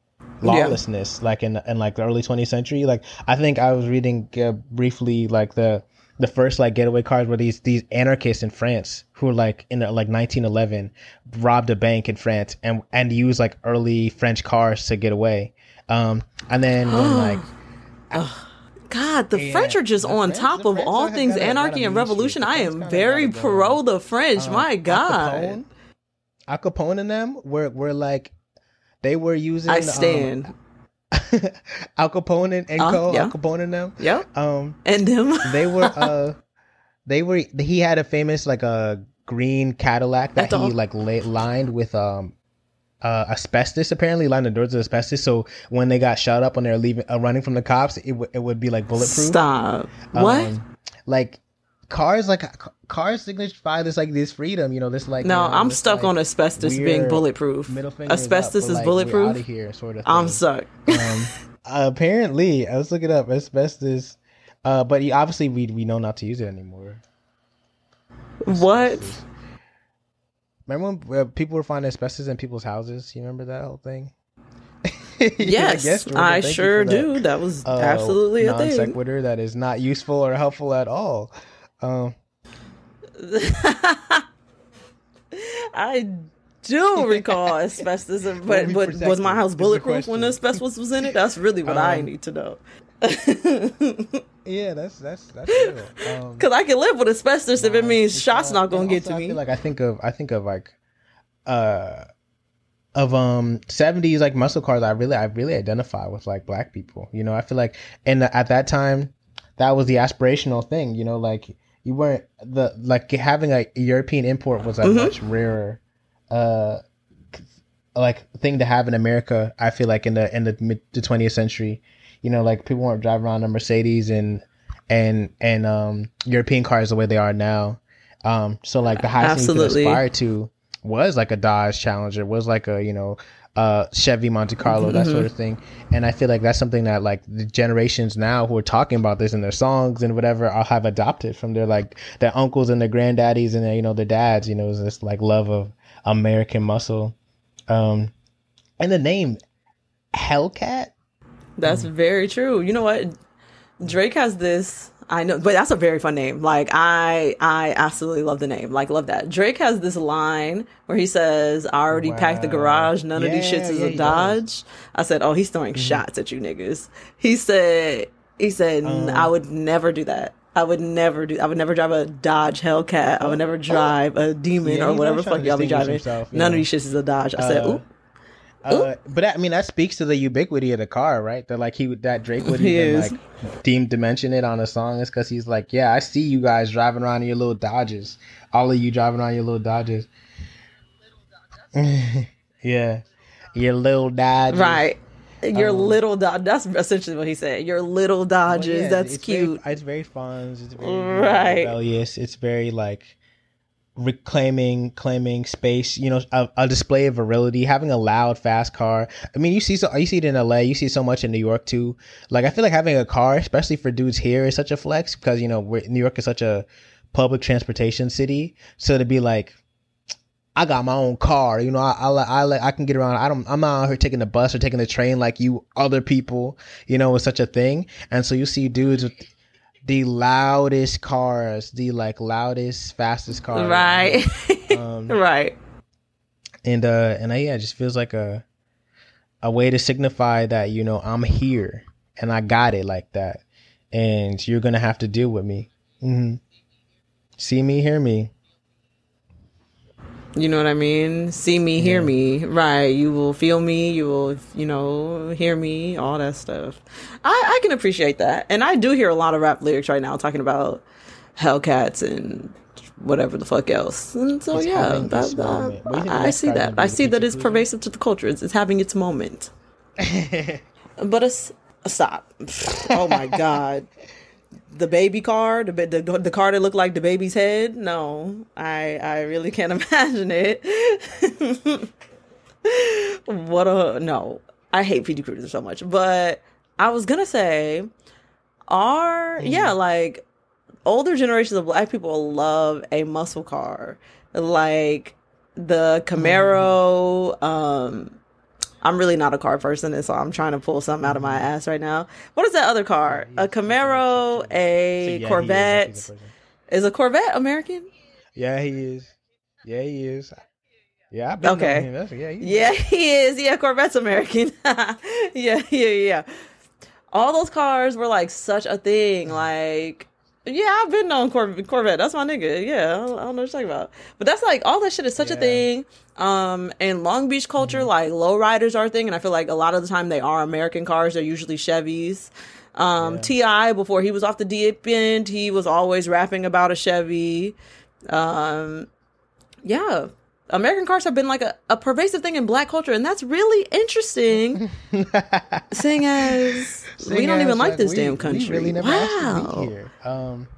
lawlessness like in in like the early 20th century like i think i was reading uh, briefly like the the first like getaway cars were these these anarchists in france who were like in uh, like 1911 robbed a bank in france and and used like early french cars to get away um and then when *gasps* like God, the Yeah, French are just on French- top of French all things got a- got a anarchy and revolution. I am very got it going pro on. the French. um, My Al God. Capone, Al Capone and them were were like they were using I um, stand. *laughs* Al Capone and, and Uh, co yeah. Al Capone and them Yep. um And them. they were *laughs* uh they were he had a famous like a green Cadillac that he like la- lined with um uh, asbestos apparently lined the doors with asbestos so when they got shot up when they were leaving uh, running from the cops it, w- it would be like bulletproof Stop. What? Um, like cars like cars signify this like this freedom. You know, this like. No, you know, I'm this, stuck like, on asbestos being bulletproof. Middle finger Asbestos up, is like, bulletproof. Out of here, sort of. I'm stuck. um, apparently, I was looking up asbestos, uh, but you, obviously we we know not to use it anymore. What? Remember when uh, people were finding asbestos in people's houses? You remember that whole thing? *laughs* Yes, Jordan, I sure that, do. That was uh, absolutely a thing. sequitur that is not useful or helpful at all. Um, *laughs* I do recall *laughs* asbestos, but but was my house bulletproof when question. asbestos was in it? That's really what I Um, need to know. Yeah, that's that's that's real. Um, *laughs* Because I can live with asbestos if it means shots not gonna get to I me. feel like I think of I think of like uh of um 70s like muscle cars I really I really identify with like black people. You know, I feel like and at that time that was the aspirational thing, you know, like you weren't the like having a European import was a Mhm. much rarer uh like thing to have in America. I feel like in the in the mid the 20th century, you know, like people weren't driving around in Mercedes and and and um European cars the way they are now. Um, so like the highest thing you Absolutely. could aspire to was like a Dodge Challenger, was like a you know uh Chevy Monte Carlo, that Mm-hmm. sort of thing. And I feel like that's something that like the generations now who are talking about this in their songs and whatever are have adopted from their like their uncles and their granddaddies and their, you know their dads. You know, is this like love of American muscle. Um, and the name Hellcat. That's Mm. very true. You know what? Drake has this. I know, but that's a very fun name. Like I, I absolutely love the name. Like love that. Drake has this line where he says, "I already packed the garage. None of these Yeah, shits is yeah, a he does. Dodge." I said, "Oh, he's throwing shots at you niggas." He said, "He said Um, I would never do that." I would never do. I would never drive a Dodge Hellcat. I would never drive a Demon Oh. Yeah, or whatever always the trying fuck y'all be driving. himself, None of these shits is a Dodge. I said, Uh, "Oop." Uh, but I mean that speaks to the ubiquity of the car, right? That like he would that Drake would *laughs* even like deem to mention it on a song is because he's like, yeah, I see you guys driving around in your little Dodges, all of you driving around your little Dodges. *laughs* yeah, your little Dodges, Right. Your Um, little Dodge. That's essentially what he said. Your little Well, Dodges. yeah, that's it's very- cute. it's very fun. It's very Right. rebellious. It's very like reclaiming, claiming space. You know, a, a display of virility. Having a loud, fast car. I mean, you see so you see it in L.A. You see so much in New York too. Like I feel like having a car, especially for dudes here, is such a flex because you know New York is such a public transportation city. So to be like. I got my own car, you know. I I I I can get around. I don't. I'm not out here taking the bus or taking the train like you other people. You know, it's such a thing. And so you see dudes with the loudest cars, the like loudest, fastest cars, right. Um, *laughs* right. and uh, and uh, yeah, it just feels like a a way to signify that you know I'm here and I got it like that, and you're gonna have to deal with me. Mm-hmm. See me, hear me. You know what I mean? See me, hear Yeah. me. Right. You will feel me. You will, you know, hear me, all that stuff. I, I can appreciate that. And I do hear a lot of rap lyrics right now talking about Hellcats and whatever the fuck else. And so, It's yeah, that, its moment. What do you think the I see that. I see that it's pervasive to the culture. It's, it's having its moment. *laughs* But it's, stop. Oh my God. *laughs* the baby car, the, the the car that looked like the baby's head. No, I I really can't *laughs* imagine it. *laughs* what a no! I hate PT Cruiser so much, but I was gonna say, are yeah, like older generations of black people love a muscle car, like the Camaro. Um, I'm really not a car person, and so I'm trying to pull something out of my mm-hmm. ass right now. What is that other car? A Camaro, So, yeah, he a is. Corvette. He's a person. Is a Corvette American? Yeah, he is. Yeah, he is. Yeah, I've been Okay. That's, yeah, he, Yeah, he is. Yeah, Corvette's American. *laughs* yeah, yeah, yeah. All those cars were like such a thing. Like, yeah, I've been on Cor- Corvette. That's my nigga. Yeah, I don't, I don't know what you're talking about. But that's like all that shit is such a thing. Um, in Long Beach culture, like lowriders are a thing, and I feel like a lot of the time they are American cars. They're usually Chevys. Um, Ti before he was off the deep end, he was always rapping about a Chevy. Um, yeah. American cars have been like a, a pervasive thing in black culture, and that's really interesting. *laughs* seeing as we don't even like this we- damn country. really never asked to wow. be here. Um,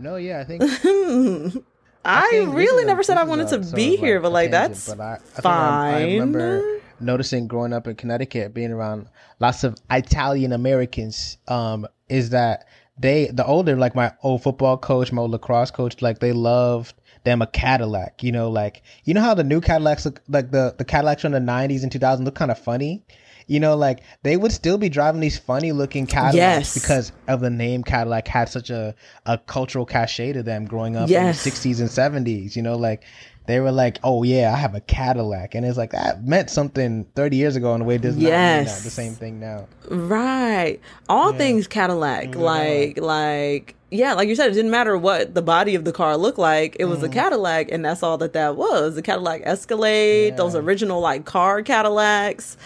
No, yeah, I think *laughs* I, think really never said I wanted to be here, like but like that's but I, I, fine. I, I remember noticing growing up in Connecticut, being around lots of Italian Americans, um, is that they the older like my old football coach, my old lacrosse coach, like they loved them a Cadillac. You know, like you know how the new Cadillacs look like the the Cadillacs from the '90s and 2000s look kind of funny. You know, like they would still be driving these funny looking Cadillacs Yes. because of the name Cadillac had such a, a cultural cachet to them growing up Yes. in the 60s and 70s. You know, like they were like, oh yeah, I have a Cadillac. And it's like that meant something 30 years ago in a way it does not mean the same thing now. Right. All things Cadillac. Like like yeah, like you said, it didn't matter what the body of the car looked like. It was a Cadillac, and that's all that that was. The Cadillac Escalade, those original like car Cadillacs,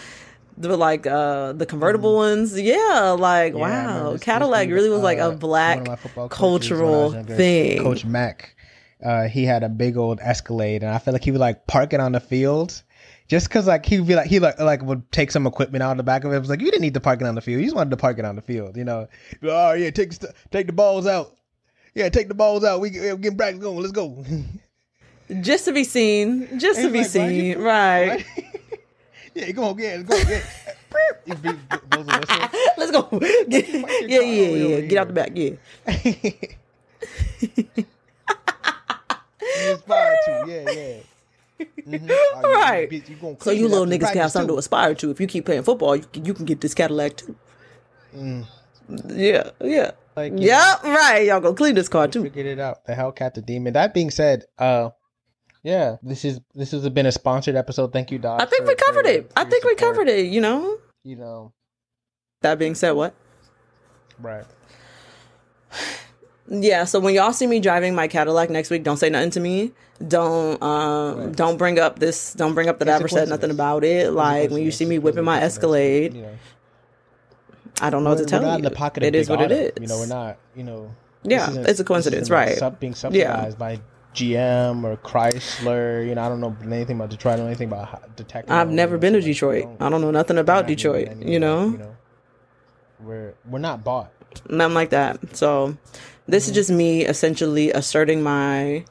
the like uh the convertible ones. Yeah, like Yeah, wow, Cadillac really was like uh, a black coaches when I was cultural thing. Coach Mack, uh, he had a big old Escalade, and I feel like he would like park it on the field. Just cause like he'd be like he like like would take some equipment out of the back of it. It was like you didn't need to park it on the field. You just wanted to park it on the field. You know. Like, Oh yeah, take the st- take the balls out. Yeah, take the balls out. We yeah, we getting practice going. Let's go. *laughs* Just to be seen, just to be like, why you- seen, *laughs* right? *laughs* yeah, go on, yeah, go, yeah. Be- blows. Let's go. Get- yeah, yeah, yeah. Get out the back. Yeah. You aspire to, yeah, yeah. Mhm. Oh, you- Right. You, you gonna So you little niggas can have practice, something to aspire to. If you keep playing football, you can, you can get this Cadillac too. Mm. Yeah, yeah. Like, you Yep, right. Y'all go clean this car too. figured it out. The Hellcat, the demon. That being said, uh, yeah, this is this has been a sponsored episode. Thank you, Doc. I think for- we covered for- it. for I your think we covered it, you know? You know, That being said, what? right? Yeah, so when y'all see me driving my Cadillac next week, don't say nothing to me. Don't um Right. don't bring up this don't bring up that I ever said nothing about it. Like when you see me whipping my Escalade, You know, I don't know what to tell we're not you. in the pocket of It is what it Auto. is. You know, we're not. You know, Yeah, it's a coincidence, like, right. sub- being subsidized by GM or Chrysler. You know, I don't know anything about Detroit. I don't know anything about detective. I've never been to like, Detroit. I don't know nothing about Detroit, you know? You know, we're we're not bought. Nothing like that. So this is just me essentially asserting my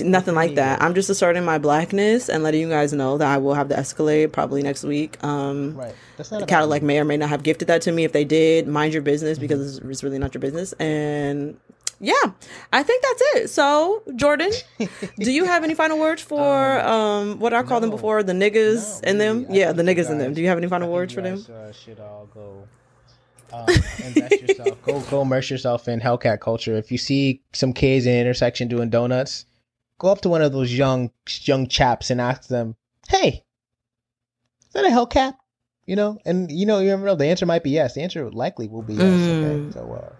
nothing like that. I'm just asserting my blackness and letting you guys know that I will have the Escalade probably next week. Um Right. That's not about Cadillac may or may not have gifted that to me. If they did, mind your business because it's, it's really not your business. And yeah, I think that's it. So, Jordan, do you have any final words for *laughs* um what I called them before the niggas No, in them? really, Yeah, the niggas in them. Do you have any final words for them? guys, Uh, should all go uh, invest yourself. Go go immerse yourself in Hellcat culture. If you see some kids in an intersection doing donuts, go up to one of those young young chaps and ask them, "Hey, is that a Hellcat?" You know, and you know, you never know. The answer might be yes. The answer likely will be yes. Mm. Okay, so uh,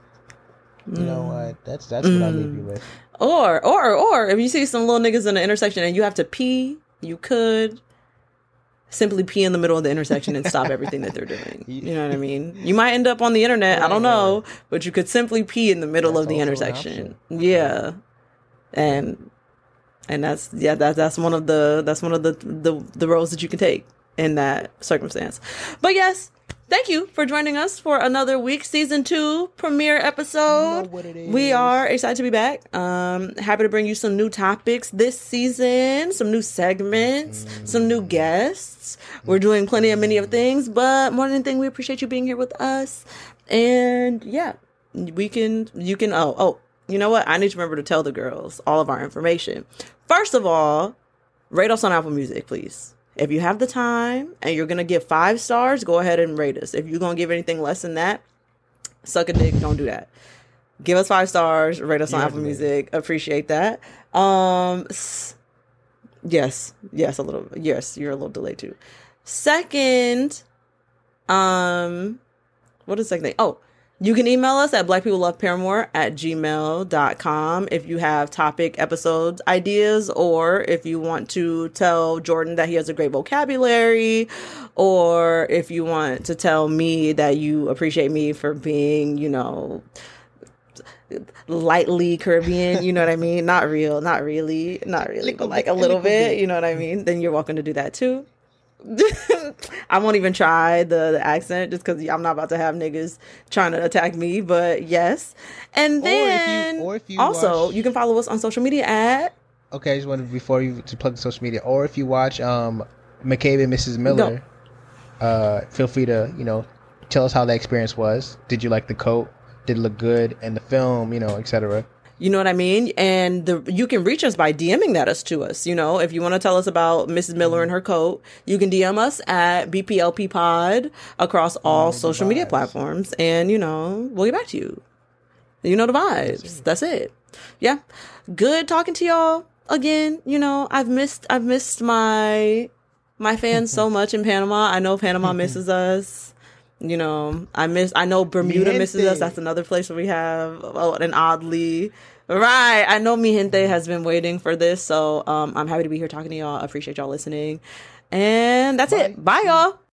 you know what? That's that's what I leave you with. Or or or if you see some little niggas in the intersection and you have to pee, you could simply pee in the middle of the intersection and stop everything that they're doing. *laughs* You know what I mean? You might end up on the internet, I don't know, but you could simply pee in the middle That's of the an intersection. Yeah. And and that's yeah, that that's one of the that's one of the the the roads that you can take in that circumstance. But yes, thank you for joining us for another week, season two premiere episode. We are excited to be back. Um, happy to bring you some new topics this season, some new segments, some new guests. We're doing plenty of many of things, but more than anything, we appreciate you being here with us. And yeah, we can, you can, oh, oh, you know what? I need to remember to tell the girls all of our information. First of all, rate us on Apple Music, please. If you have the time and you're gonna give five stars, go ahead and rate us. If you're gonna give anything less than that, suck a dick, don't do that. Give us five stars, rate us on Apple Music. Appreciate that. Um s- yes, yes, a little yes, you're a little delayed too. Second, um what is the second thing? Oh, you can email us at blackpeopleloveparamore at gmail.com if you have topic episodes ideas or if you want to tell Jordan that he has a great vocabulary or if you want to tell me that you appreciate me for being, you know, lightly Caribbean, you know what I mean? Not real, not really, not really, but like a little bit, you know what I mean? Then you're welcome to do that too. *laughs* I won't even try the, the accent just because I'm not about to have niggas trying to attack me. But yes, and then or if you, or if you also watch, you can follow us on social media at okay. I just wanted before you to plug the social media, or if you watch um McCabe and Mrs. Miller, uh, feel free to you know tell us how that experience was. Did you like the coat? Did it look good? And the film, you know, etc. You know what I mean? And the you can reach us by DMing that us to us. You know, if you want to tell us about Mrs. Miller and her coat, you can DM us at BPLP Pod across all social media platforms, and you know we'll get back to you. You know the vibes. That's it. Yeah, good talking to y'all again. You know, I've missed I've missed my my fans so *laughs* much in Panama. I know Panama *laughs* misses us. You know, I miss. I know Bermuda Mi misses us. That's another place where we have oh, an oddly right. I know mi gente has been waiting for this, so um, I'm happy to be here talking to y'all. I appreciate y'all listening, and that's it. Bye, y'all.